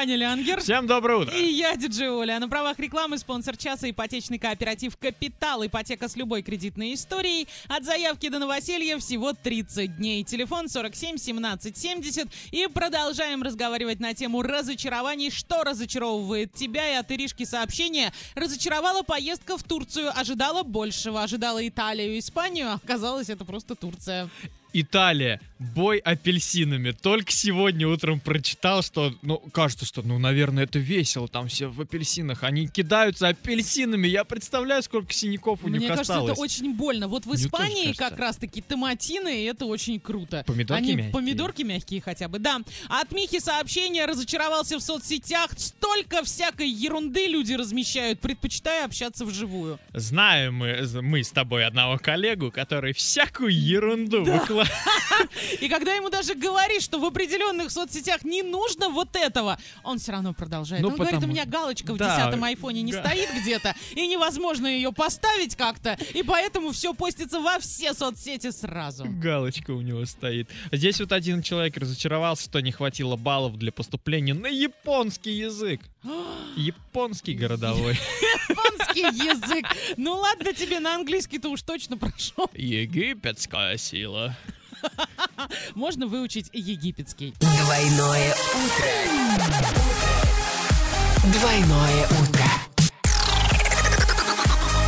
Ваня Лянгер. Всем доброе утро. И я, диджей Оля. На правах рекламы спонсор часа ипотечный кооператив «Капитал». Ипотека с любой кредитной историей. От заявки до новоселья всего 30 дней. Телефон 47 17 70. И продолжаем разговаривать на тему разочарований. Что разочаровывает тебя? И от Иришки сообщение. Разочаровала поездка в Турцию. Ожидала большего. Ожидала Италию, Испанию. Оказалось, это просто Турция. Италия. Бой апельсинами. Только сегодня утром прочитал, что, ну, кажется, что, ну, наверное, это весело. Там все в апельсинах. Они кидаются апельсинами. Я представляю, сколько синяков у Мне них кажется, осталось. это очень больно. Вот в Мне тоже Испании кажется. как раз-таки томатины, и это очень круто. Помидорки Они мягкие. помидорки мягкие хотя бы, да. От Михи сообщение разочаровался в соцсетях. Столько всякой ерунды люди размещают. Предпочитаю общаться вживую. Знаем мы, мы с тобой одного коллегу, который всякую ерунду выкладывает. И когда ему даже говоришь, что в определенных соцсетях не нужно вот этого, он все равно продолжает. Ну, он говорит, у потому- меня галочка в Да, десятом айфоне не стоит где-то, и невозможно ее поставить как-то, и поэтому все постится во все соцсети сразу. Галочка у него стоит. Здесь вот один человек разочаровался, что не хватило баллов для поступления на японский язык. Японский городовой. Японский язык. Ну ладно тебе, на английский-то уж точно прошел. Египетская сила. Можно выучить египетский. Двойное утро. Двойное утро.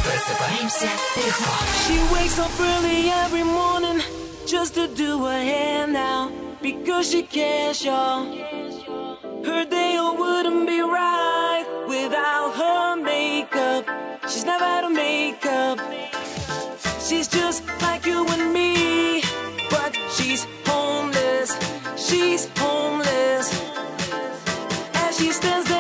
Просыпаемся легко. She wakes up early every morning just to do her hair now because she cares, y'all. Her day wouldn't be right without her makeup. She's never had a makeup. She's just like you and me, but she's homeless. She's homeless. As she stands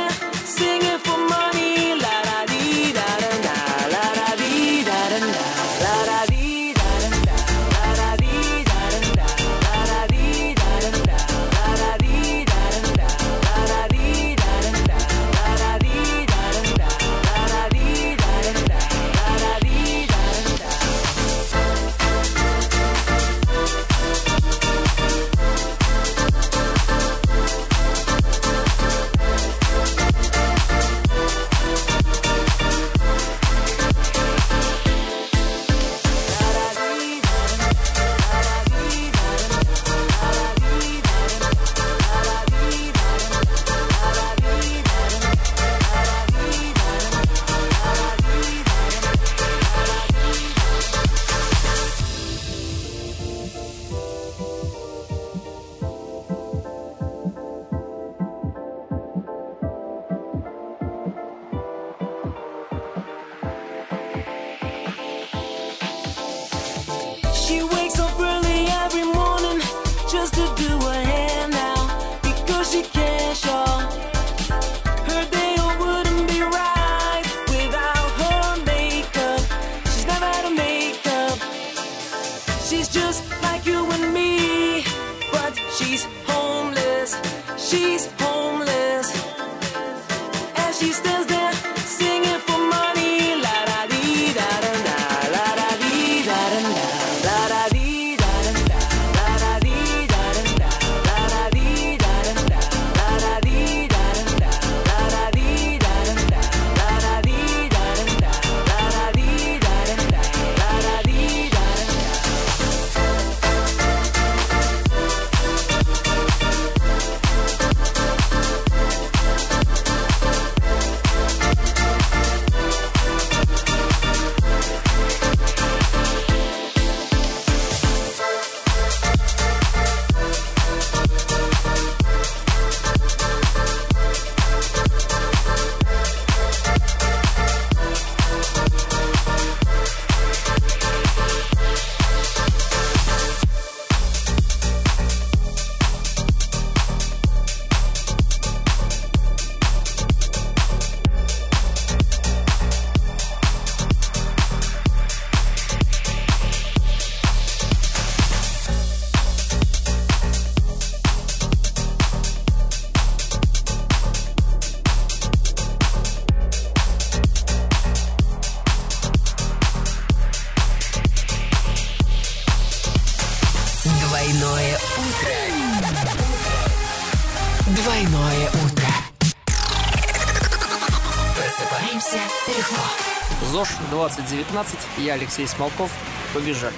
2019. Я Алексей Смолков. Побежали.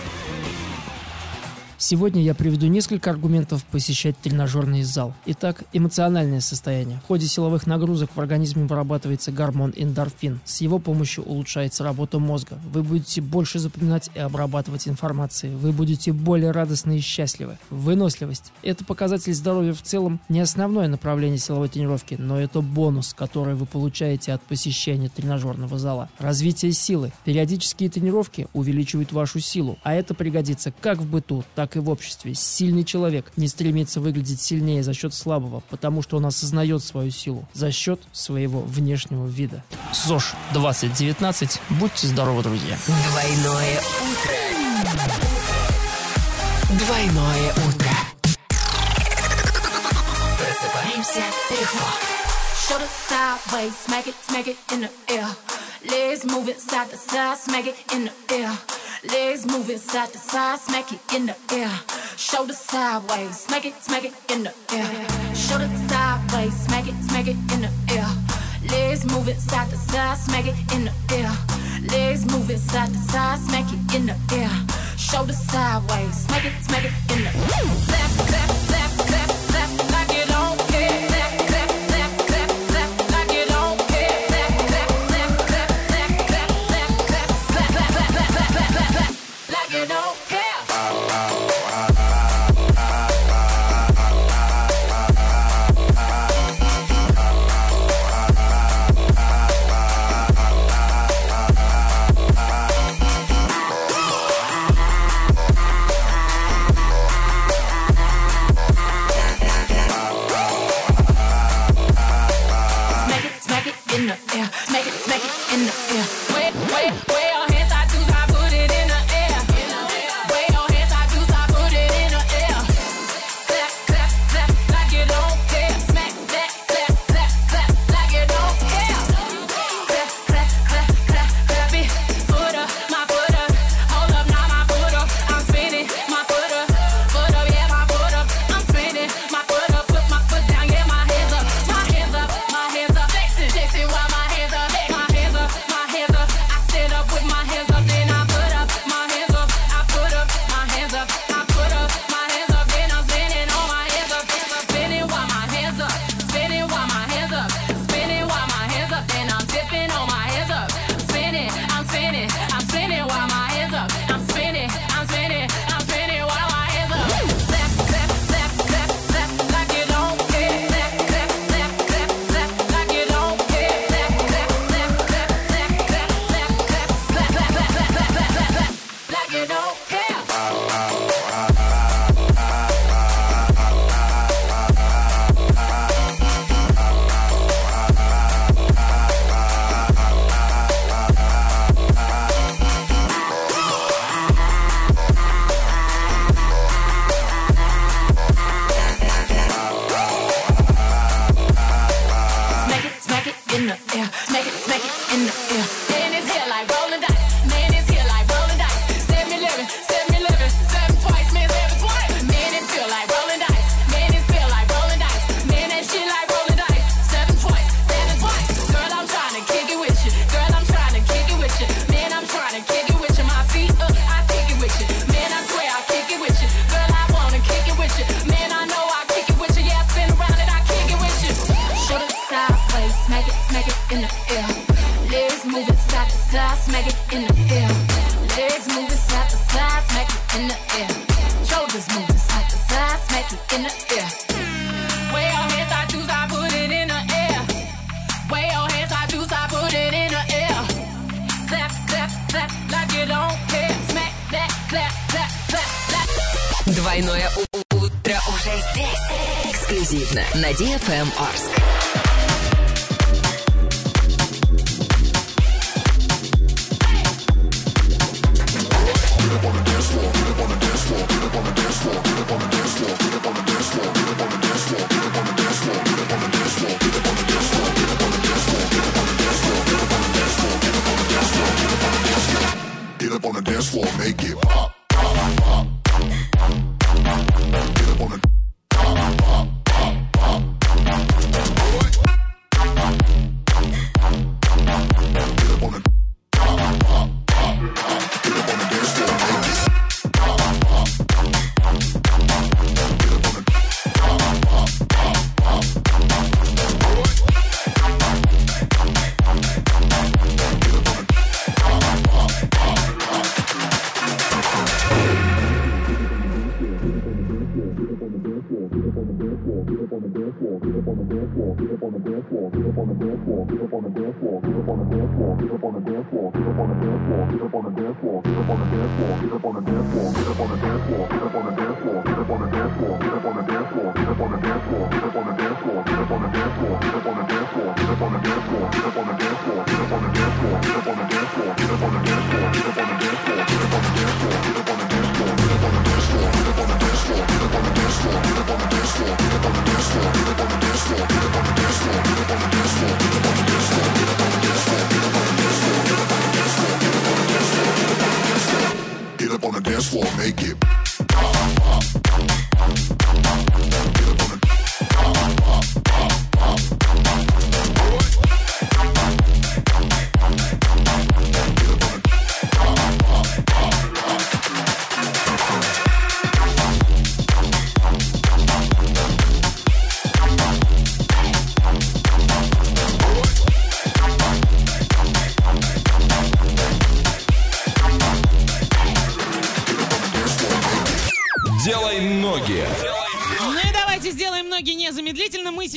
Сегодня я приведу несколько аргументов посещать тренажерный зал. Итак, эмоциональное состояние. В ходе силовых нагрузок в организме вырабатывается гормон эндорфин. С его помощью улучшается работа мозга. Вы будете больше запоминать и обрабатывать информации. Вы будете более радостны и счастливы. Выносливость – это показатель здоровья в целом не основное направление силовой тренировки, но это бонус, который вы получаете от посещения тренажерного зала. Развитие силы. Периодические тренировки увеличивают вашу силу, а это пригодится как в быту, так и в обществе. Сильный человек не стремится выглядеть сильнее за счет слабого, потому что он осознает свою силу за счет своего внешнего вида. Сож 2019. Будьте здоровы, друзья! Россия. Двойное утро. Двойное утро. Просыпаемся легко. Sideways, smack it, smack it in the air. Legs moving side to side, smack it in the air. Legs moving side to side, smack it in the air. Shoulder sideways, smack it, smack it in the air. Shoulder sideways, smack it, smack it in the air. Legs move it side to side, smack it in the air. Legs move it side to side, smack it in the air. Shoulder sideways, smack it, smack it in the back, back, back.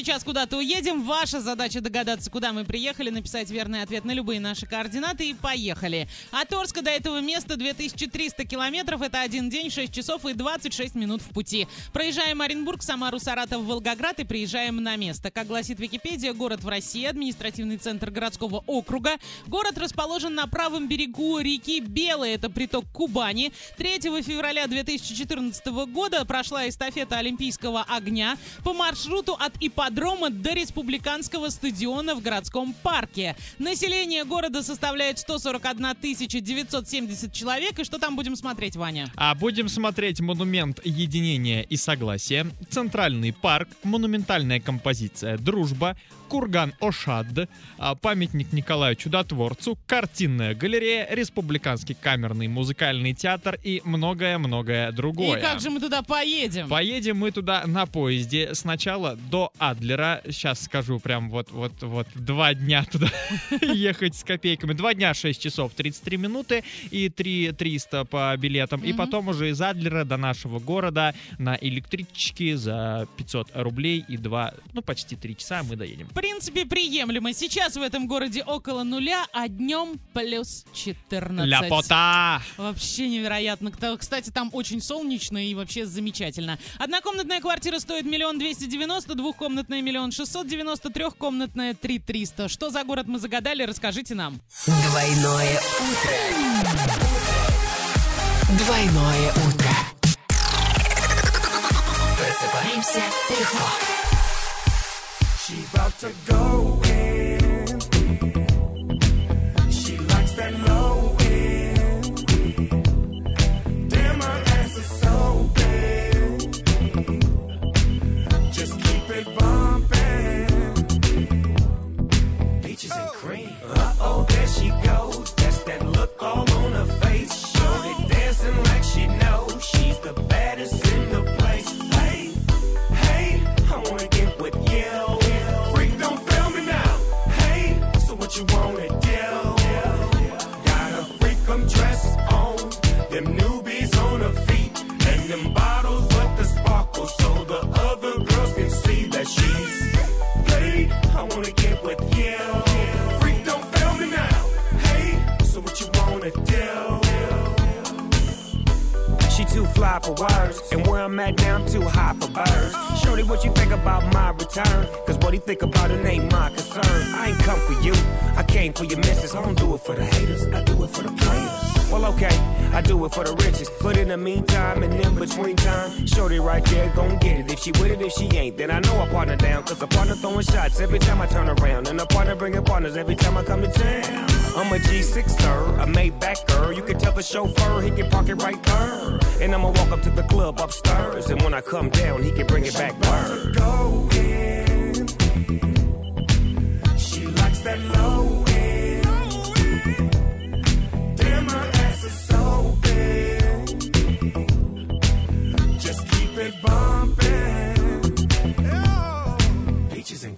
Сейчас куда-то уедем. Ваша задача догадаться, куда мы приехали, написать верный ответ на любые наши координаты и поехали. От Орска до этого места 2300 километров. Это один день, 6 часов и 26 минут в пути. Проезжаем Оренбург, Самару, Саратов, Волгоград и приезжаем на место. Как гласит Википедия, город в России, административный центр городского округа. Город расположен на правом берегу реки Белая, это приток Кубани. 3 февраля 2014 года прошла эстафета Олимпийского огня по маршруту от ипподрома до республиканского стадиона в городском парке. Население города составляет 141 970 человек. И что там будем смотреть, Ваня? А будем смотреть монумент единения и согласия, центральный парк, монументальная композиция «Дружба», курган Ошад, а, памятник Николаю Чудотворцу, картинная галерея, республиканский камерный музыкальный театр и многое-многое другое. И как же мы туда поедем? Поедем мы туда на поезде сначала до Адлера. Сейчас скажу прям вот вот вот два дня туда ехать с копейками. Два дня 6 часов 33 минуты и 3 300 по билетам. И потом уже из Адлера до нашего города на электричке за 500 рублей и 2, ну почти 3 часа мы доедем. В принципе, приемлемо. Сейчас в этом городе около нуля, а днем плюс 14. Ляпота! Вообще невероятно. Кстати, там очень солнечно и вообще замечательно. Однокомнатная квартира стоит миллион двести девяносто, двухкомнатная миллион шестьсот девяносто, трехкомнатная три триста. Что за город мы загадали, расскажите нам. Двойное утро. Двойное утро. Просыпаемся легко. She about to go fly for words, and where I'm at now, I'm too high for birds. Shorty, what you think about my return? Cause what he think about it ain't my concern. I ain't come for you, I came for your missus. I don't do it for the haters, I do it for the players. Well, okay, I do it for the riches. But in the meantime, and in between time, Shorty right there gon' get it. If she with it, if she ain't, then I know I partner down. Cause a partner throwing shots every time I turn around. And a partner bringing partners every time I come to town. I'm a G6 sir, a Maybach girl. You can tell the chauffeur he can park it right there. And I'ma walk up to the club upstairs. And when I come down, he can bring it back word. Go in. She likes that low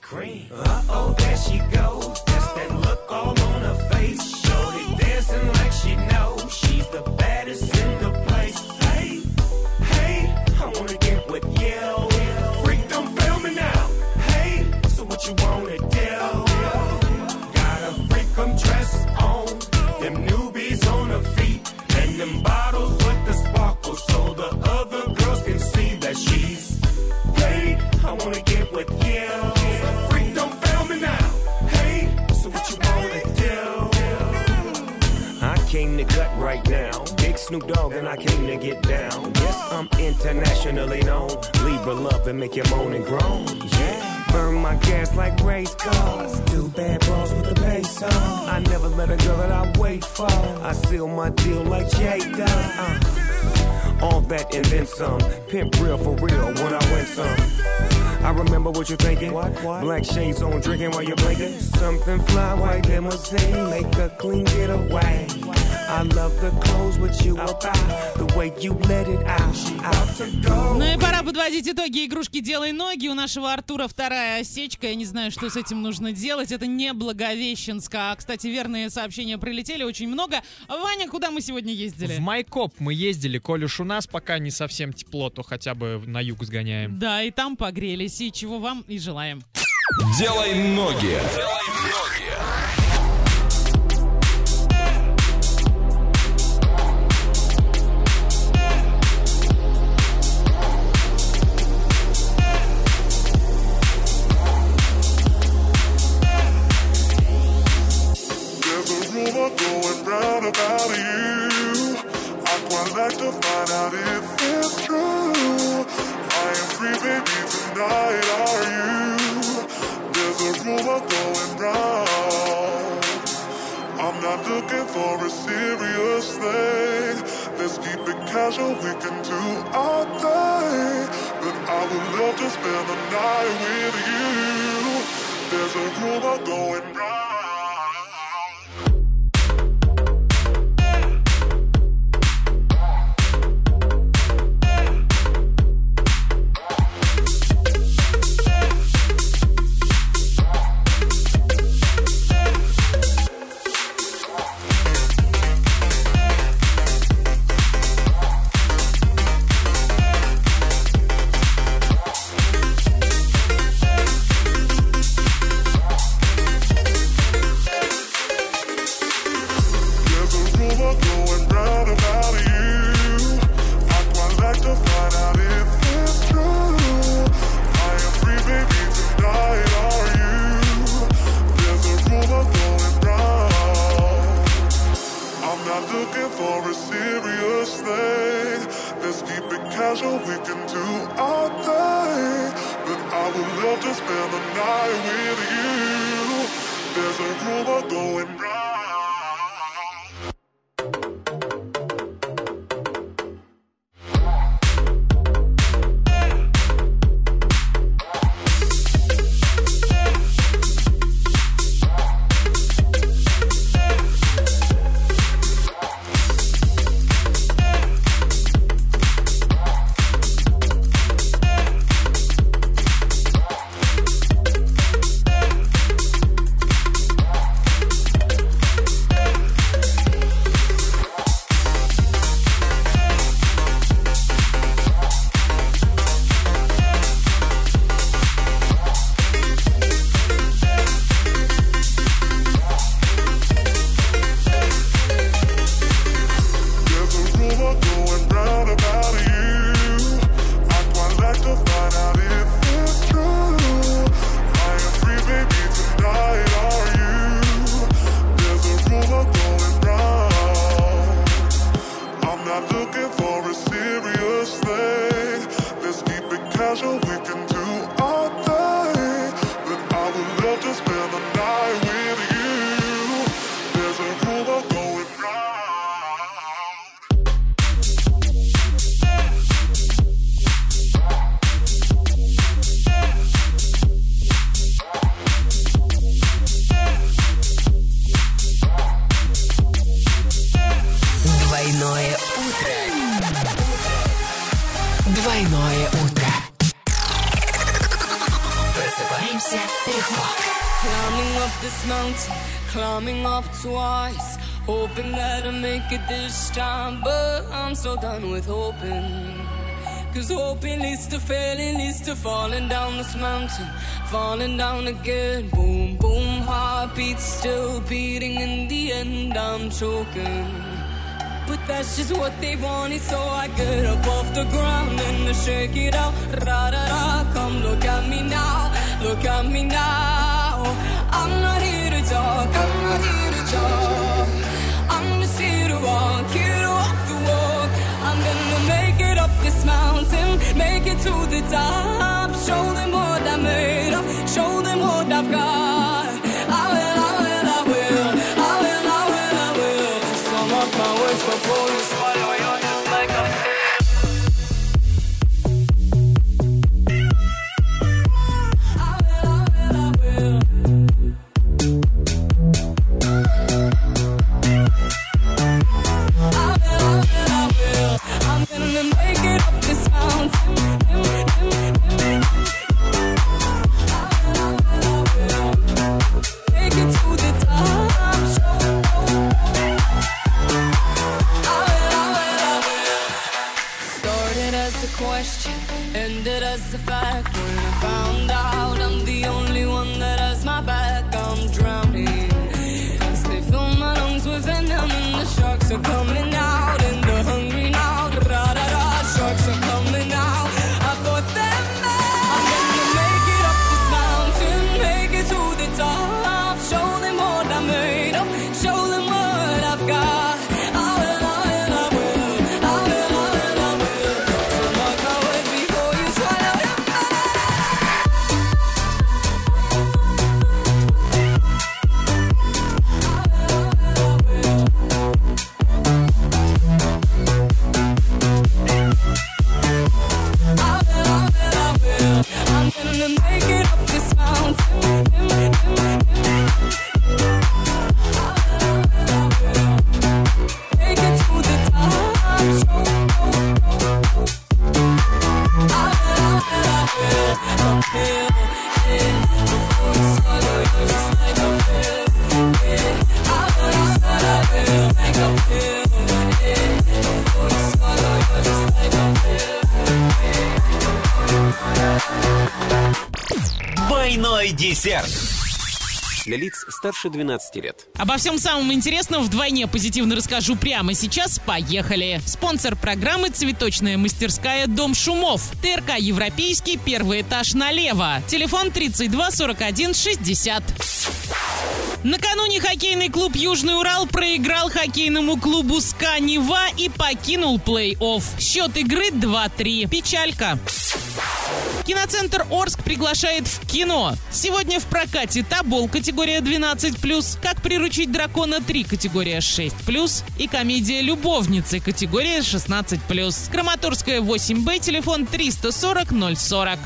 cream. Uh oh, there she goes. That's that look all on her face. Shorty dancing like she knows she's the right now. Big Snoop Dogg and I came to get down. Yes, I'm internationally known. Libra love and make you moan and groan. Yeah. Burn my gas like race cars. Two bad bras with a bass on. I never let a girl that I wait for. I seal my deal like Jay does. Uh. All that and then some. Pimp real for real when I win some. I remember what you're thinking. Black shades on, drinking while you're blinking. Something fly, white limousine, make a clean getaway. I love the clothes with you about, the way you let it out. out to go. Ну и пора подводить итоги игрушки «Делай ноги». У нашего Артура вторая осечка. Я не знаю, что с этим нужно делать. Это не Благовещенск. А, кстати, верные сообщения прилетели очень много. Ваня, куда мы сегодня ездили? В Майкоп мы ездили, коль уж у нас пока не совсем тепло, то хотя бы на юг сгоняем. Да, и там погрелись. И чего вам и желаем. Делай ноги. There's spend the night with you. There's a rumor going on and on again. Boom, boom, Heartbeat still beating. In the end, I'm choking. But that's just what they wanted, so I get up off the ground and I shake it out. Ra ra ra. come look at me now, look at me now. I'm not here to talk, I'm not here to talk. I'm just here to walk, here to walk the walk. I'm gonna make it up this mountain, make it to the top, show them what I made. Старше 12 лет. Обо всем самом интересном вдвойне позитивно расскажу прямо сейчас. Поехали! Спонсор программы «Цветочная мастерская. Дом шумов». ТРК «Европейский», первый этаж налево. Телефон 32 41 60. Накануне хоккейный клуб «Южный Урал» проиграл хоккейному клубу «СКА Нева» и покинул плей-офф. Счет игры 2-3. Печалька. Киноцентр Орск приглашает в кино. Сегодня в прокате «Тобол» категория 12+, «Как приручить дракона 3» категория 6+, и комедия «Любовницы» категория 16+. Краматорская 8Б, телефон 340 040.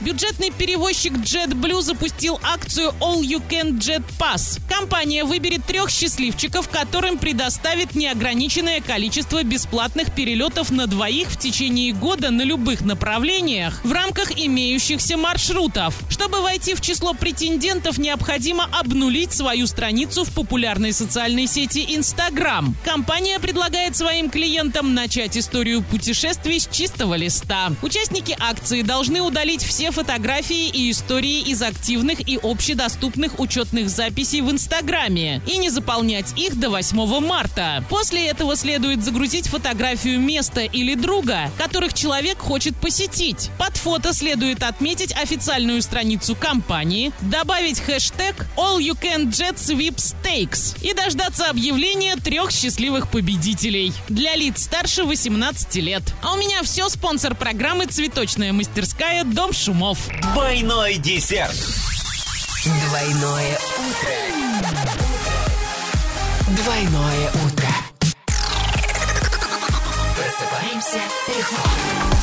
Бюджетный перевозчик JetBlue запустил акцию All You Can Jet Pass. Компания выберет трех счастливчиков, которым предоставит неограниченное количество бесплатных перелетов на двоих в течение года на любых направлениях в рамках имеющихся маршрутов. Чтобы войти в число претендентов, необходимо обнулить свою страницу в популярной социальной сети Instagram. Компания предлагает своим клиентам начать историю путешествий с чистого листа. Участники акции должны удалить все фотографии и истории из активных и общедоступных учетных записей в Инстаграме и не заполнять их до 8 марта. После этого следует загрузить фотографию места или друга, которых человек хочет посетить. Под фото следует отметить официальную страницу компании, добавить хэштег All You Can Jet Sweepstakes и дождаться объявления трех счастливых победителей для лиц старше 18 лет. А у меня все, спонсор программы «Цветочная мастерская. Дом шумов». Двойной десерт. Двойное утро. Двойное утро. Просыпаемся легко.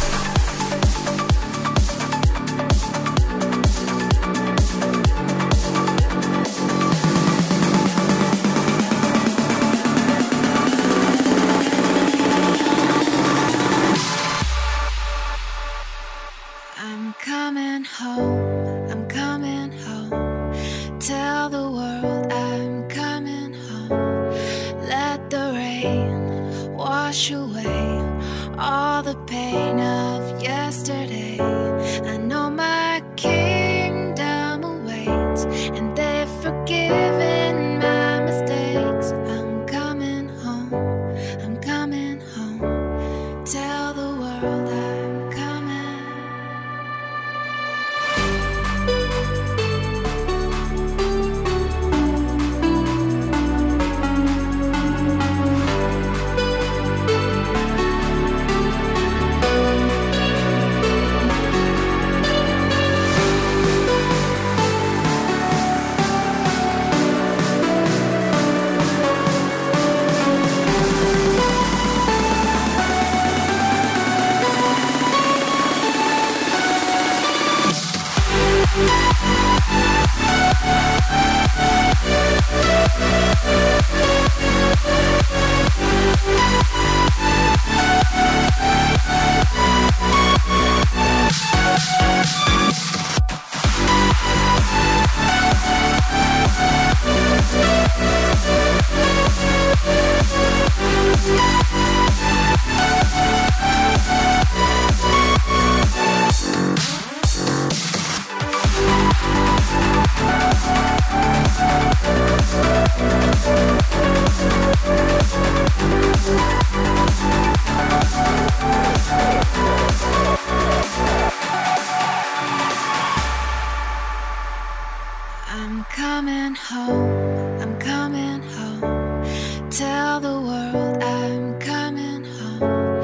The world I'm coming home.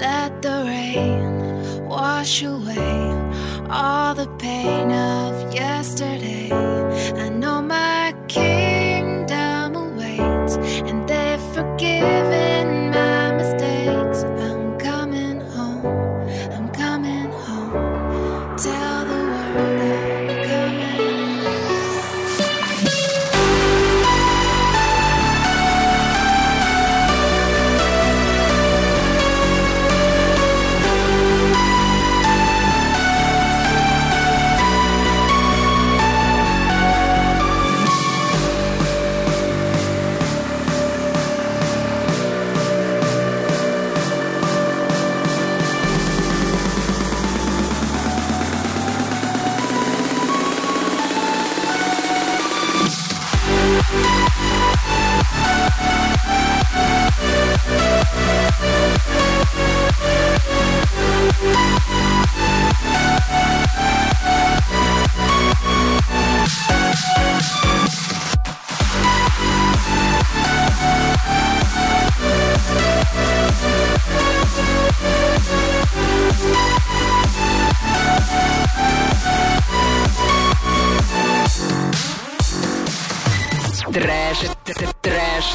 Let the rain wash away all the pain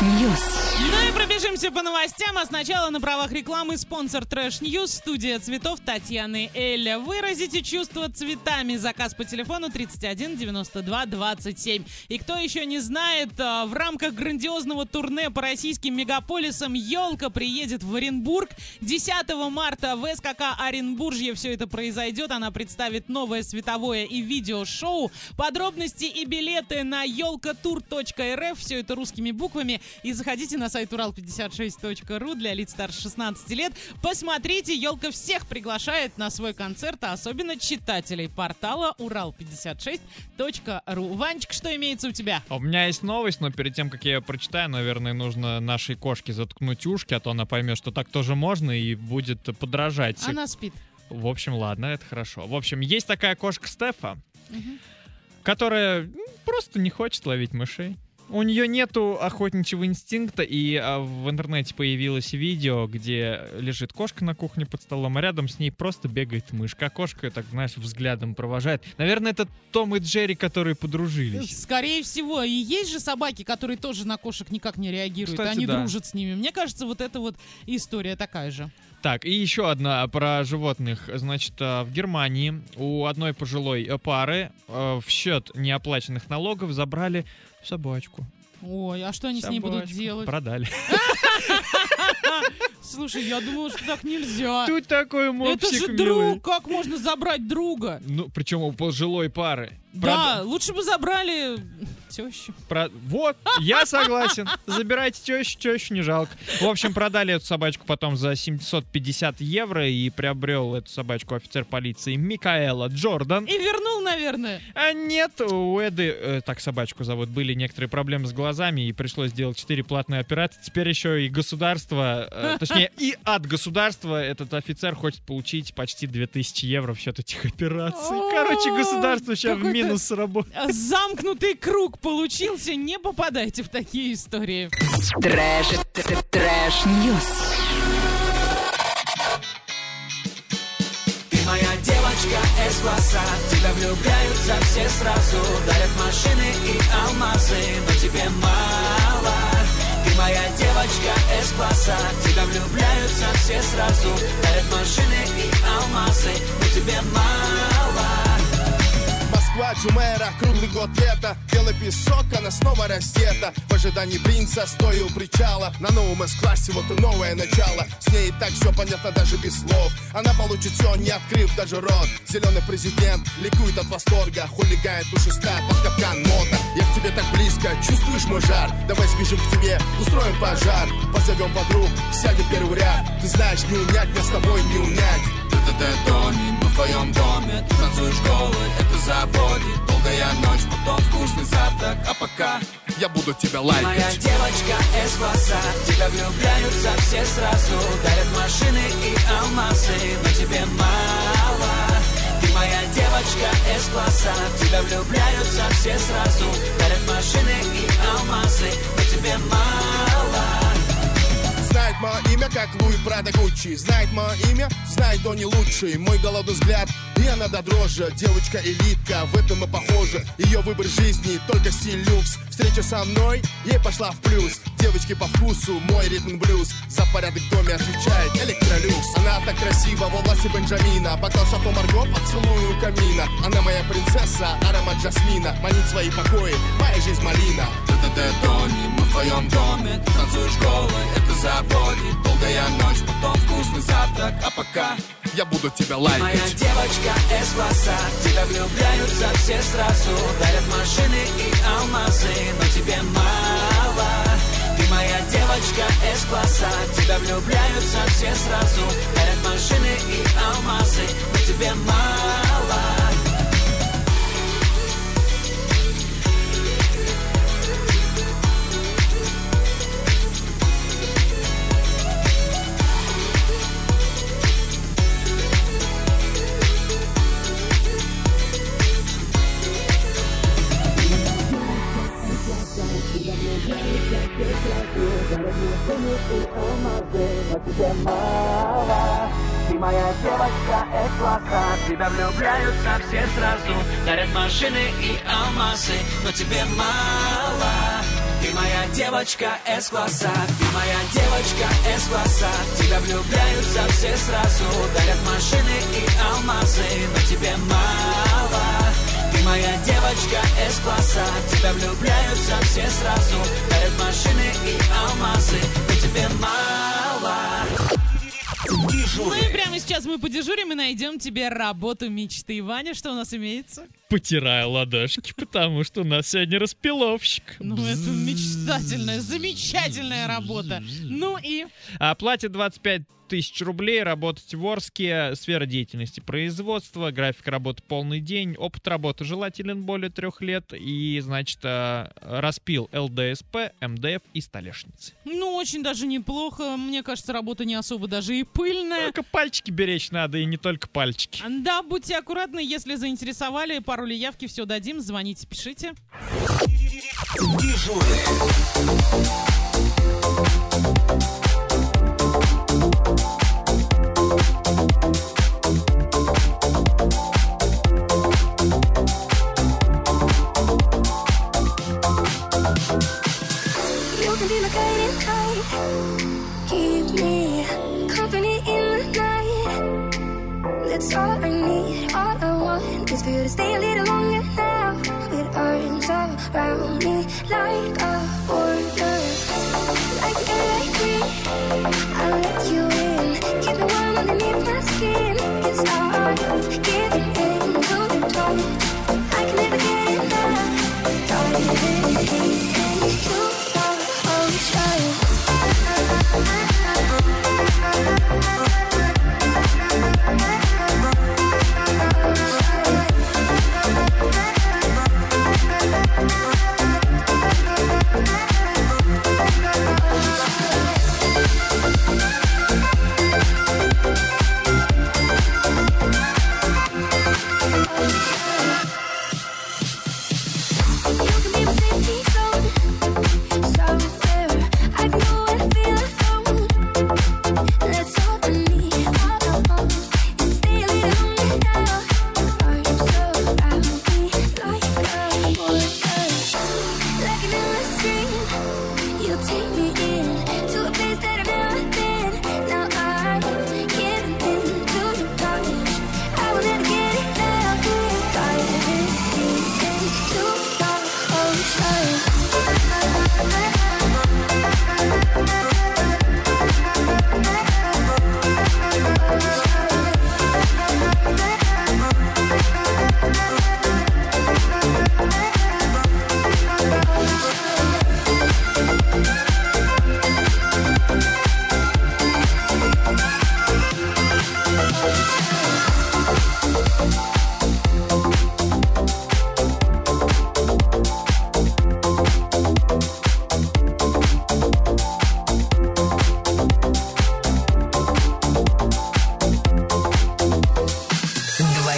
news. Ну и пробежимся по новостям, а сначала на правах рекламы спонсор Trash News, студия цветов Татьяны Эля. Выразите чувство цветами. Заказ по телефону 31 92 27. И кто еще не знает, а, в рамках грандиозного турне по российским мегаполисам «Елка» приедет в Оренбург. 10 марта в СКК Оренбуржье все это произойдет. Она представит новое световое и видеошоу. Подробности и билеты на елкатур.рф. Все это русскими буквами. И заходите на сайт урал56.ру для лиц старше 16 лет. Посмотрите, елка всех приглашает на свой концерт, а особенно читателей портала урал56.ру. Ванечка, что имеется у тебя? А У меня есть новость, но перед тем, как я ее прочитаю, наверное, нужно нашей кошке заткнуть ушки, а то она поймет, что так тоже можно и будет подражать. Она спит. В общем, ладно, это хорошо. В общем, есть такая кошка Стефа, которая м, просто не хочет ловить мышей. У нее нету охотничьего инстинкта, и а, в интернете появилось видео, где лежит кошка на кухне под столом, а рядом с ней просто бегает мышка. А кошка, так знаешь, взглядом провожает. Наверное, это Том и Джерри, которые подружились. Скорее всего. И есть же собаки, которые тоже на кошек никак не реагируют. Кстати, Они да. дружат с ними. Мне кажется, вот эта вот история такая же. Так, и еще одна про животных. Значит, а, в Германии у одной пожилой э, пары э, в счет неоплаченных налогов забрали собачку. Ой, а что они с ней будут Собачку. делать? Продали. Слушай, я думала, что так нельзя. Тут такой Это мопсик же милый. друг, как можно забрать друга? Ну, причем у пожилой пары. Да, лучше бы забрали тещу. Про- Вот, я согласен. Забирайте тещу, тещу не жалко. В общем, продали эту собачку потом за 750 евро и приобрел эту собачку офицер полиции Микаэла Джордан. И вернул, наверное. А нет, у Эды, э, так собачку зовут, были некоторые проблемы с глазами, и пришлось сделать 4 платные операции. Теперь еще и государство, э, точнее, и от государства этот офицер хочет получить почти 2000 евро в счет этих операций. Короче, государство сейчас в минус работает. Замкнутый круг получился. Не попадайте в такие истории. Trash, trash, news. Ты моя девочка из класса Тебя влюбляются все сразу Дарят машины и алмазы Но тебе мало Ты моя девочка из класса Тебя влюбляются все сразу Дарят машины и алмазы Но тебе мало Москва, Джумера, круглый год лета. Белый песок, она снова раздета. В ожидании принца, стоя у причала. На новом С-классе, вот и новое начало. С ней и так все понятно даже без слов. Она получит все, не открыв даже рот. Зеленый президент ликует от восторга. Хулигает пушистая под капкан мода Я к тебе так близко, чувствуешь мой жар? Давай сбежим к тебе, устроим пожар. Позовем подруг, сядем первый ряд. Ты знаешь, не унять, меня с тобой не унять. Это доме, мы в твоем доме. Ты танцуешь голый, это заводит Долгая ночь, потом вкусный завтрак А пока я буду тебя Ты моя лайкать девочка из класса В Тебя влюбляются все сразу. Дарят машины и алмазы Но тебе мало. Ты моя девочка С-класса В тебя влюбляются все сразу. Дарят машины и алмазы Но тебе мало Знает мое имя, как Луи Прада Гуччи. Знает мое имя, знает, кто не лучший. Мой голодный взгляд, и она до дрожи. Девочка элитка, в этом мы похожи Ее выбор жизни, только стиль люкс. Встреча со мной, ей пошла в плюс. Девочки по вкусу, мой ритм блюз. За порядок в доме отвечает электролюкс. Она так красива, во власти Бенджамина. Бокал шато Марго, поцелую камина. Она моя принцесса, аромат жасмина. Манит свои покои, моя жизнь малина. Т-т-т, Тони, твоем доме. Ты танцуешь голый, это заводит. Долгая ночь, потом вкусный завтрак. А пока я буду тебя лайкать. Моя девочка С-класса В тебя влюбляются все сразу. Дарят машины и алмазы Но тебе мало. Ты моя девочка С-класса В тебя влюбляются все сразу. Дарят машины и алмазы Но тебе мало Ты моя девочка С-класса В тебя влюбляются все сразу Дарят машины и алмазы Но тебе мало Ты моя девочка С-класса Ты моя девочка С-класса тебя влюбляются все сразу Дарят машины и алмазы Но тебе мало моя девочка С-класса В тебя влюбляются все сразу Дарят машины и алмазы Но тебе мало Ну и прямо сейчас мы подежурим и найдем тебе работу мечты. Ваня, что у нас имеется? Потираю ладошки, потому что у нас сегодня распиловщик. Ну, это мечтательная, замечательная работа. Ну и... А платят 25 тысяч рублей, работать в Орске, сфера деятельности производства, график работы полный день, опыт работы желателен более трех лет и, значит, э, распил ЛДСП, МДФ и столешницы. Ну, очень даже неплохо. Мне кажется, работа не особо даже и пыльная. Только пальчики беречь надо, и не только пальчики. Да, будьте аккуратны, если заинтересовали, пару ли явки все дадим, звоните, пишите. Keep me company in the night. That's all I need. All I for you to stay a little longer now. With arms around me like a border. Like the breathe. I'll let you in. Keep it warm underneath my skin. It's all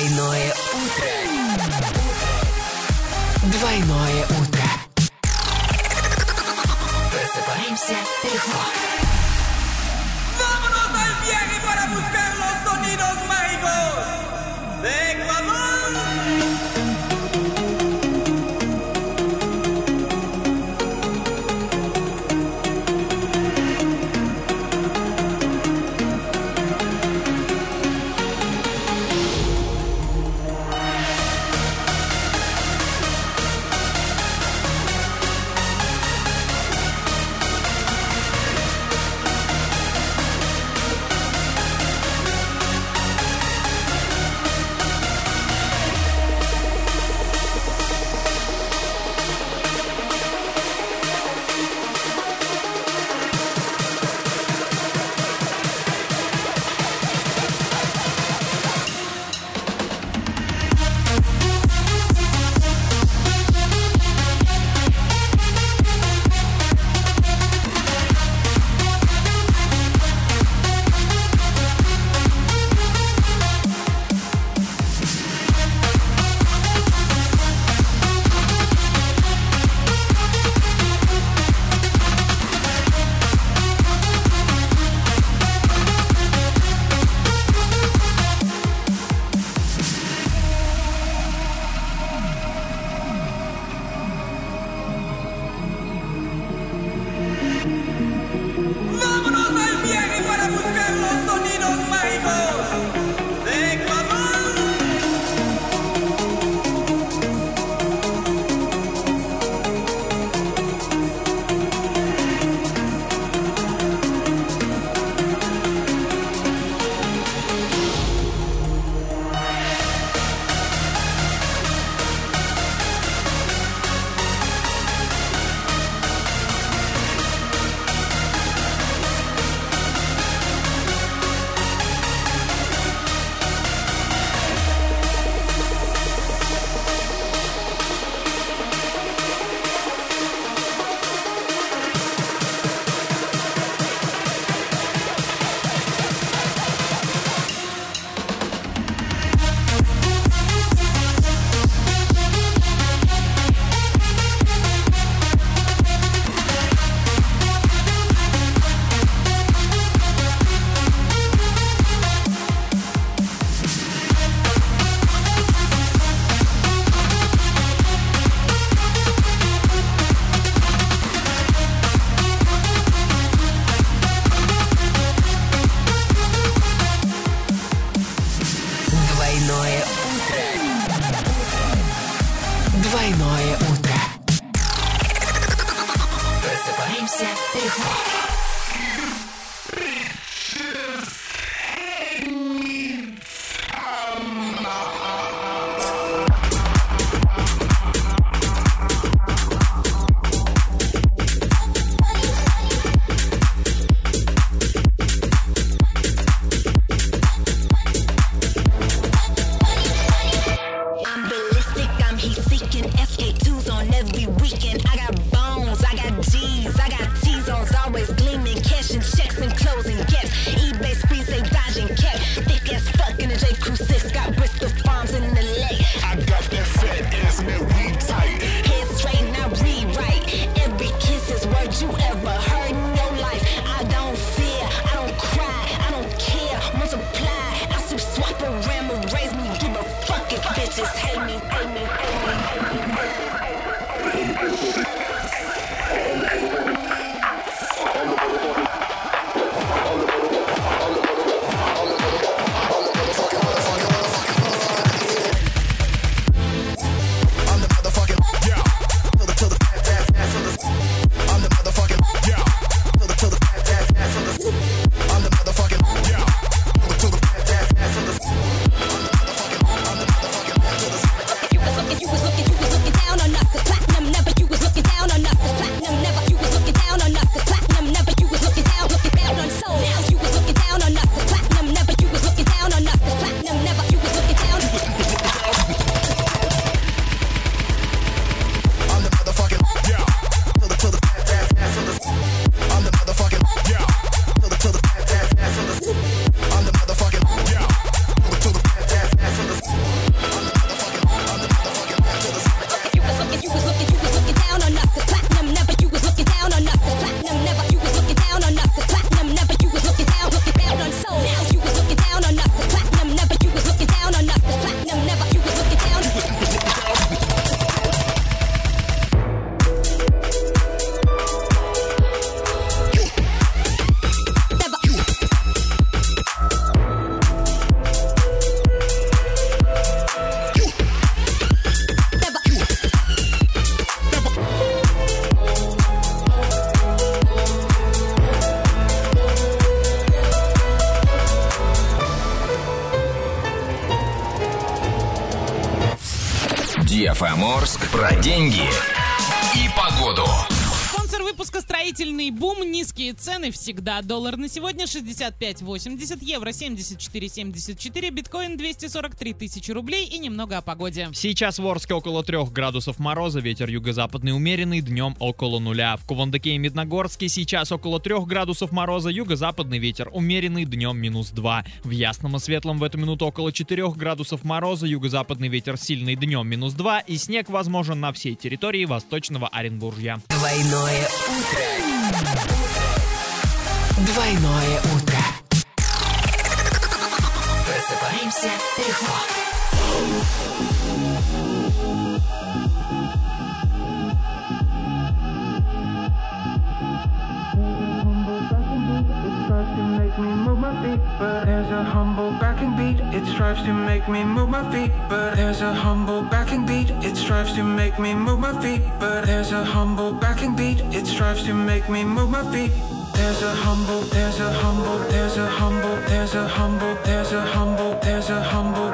Двойное утро. Двойное Vámonos al viaje para buscar los sonidos mágicos de Ecuador. Цены всегда. Доллар на сегодня 65,80, евро 74,74, биткоин 243 тысячи рублей и немного о погоде. Сейчас в Орске около 3 градусов мороза, ветер юго-западный умеренный, днем около нуля. В Кувандыке и Медногорске сейчас около 3 градусов мороза, юго-западный ветер умеренный, днем минус 2. В Ясном и Светлом в эту минуту около 4 градусов мороза, юго-западный ветер сильный, днем минус 2 и снег возможен на всей территории Восточного Оренбуржья. Двойное утро. Двойное утро. Просыпаемся легко. But there's a humble backing beat. It strives to make me move my feet. But there's a humble backing beat. It strives to make me move my feet. But there's a humble backing beat. It strives to make me move my feet. There's a humble, there's a humble, there's a humble, there's a humble, there's a humble, there's a humble,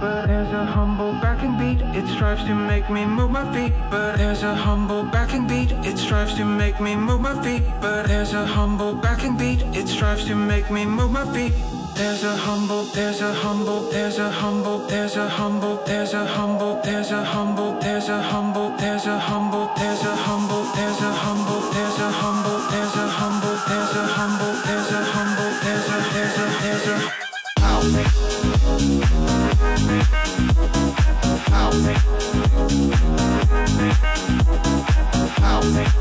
But there's a humble backing beat. It strives to make me move my feet. But there's a humble backing beat. It strives to make me move my feet. But there's a humble backing beat. It strives to make me move my feet. There's a humble, there's a humble, there's a humble, there's a humble, there's a humble, there's a humble, there's a humble, there's a humble, there's a humble, there's a humble, there's a humble, there's a humble, there's a humble, there's a humble, House. House.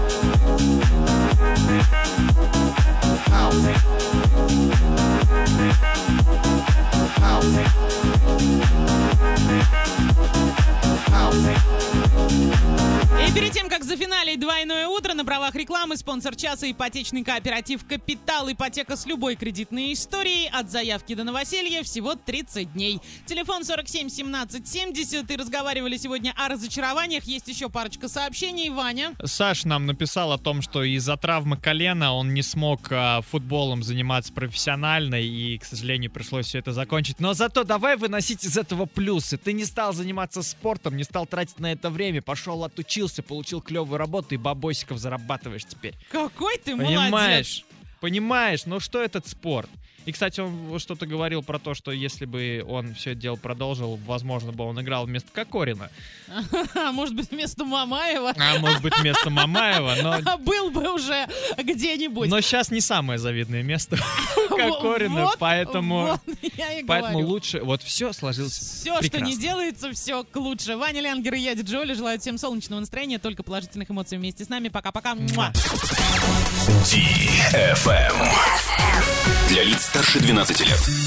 И перед тем, как зафиналить двойное утро, на правах рекламы спонсор часа ипотечный кооператив «Капитал». Ипотека с любой кредитной историей. От заявки до новоселья всего 30 дней. Телефон 47 17 70. И разговаривали сегодня о разочарованиях. Есть еще парочка сообщений. Ваня. Саш нам написал о том, что из-за травмы колена он не смог а, футболом заниматься профессионально, и, к сожалению, пришлось все это закончить. Но зато давай выносить из этого плюсы. Ты не стал заниматься спортом, не стал тратить на это время, пошел отучился, получил клевую работу и бабосиков зарабатываешь теперь. Какой ты Понимаешь? молодец. Понимаешь, ну что этот спорт? И, кстати, он что-то говорил про то, что если бы он все это дело продолжил, возможно бы он играл вместо Кокорина. Может быть, вместо Мамаева. А может быть, вместо Мамаева, но Был бы уже где-нибудь. Но сейчас не самое завидное место у Кокорина, Вот, поэтому, вот, я и поэтому говорю. лучше. Вот все сложилось Все, что прекрасно. не делается, все к лучше. Ваня Лянгер и я, Диджоли, желаю всем солнечного настроения, только положительных эмоций вместе с нами. Пока-пока. DFM. Для лиц старше 12 лет.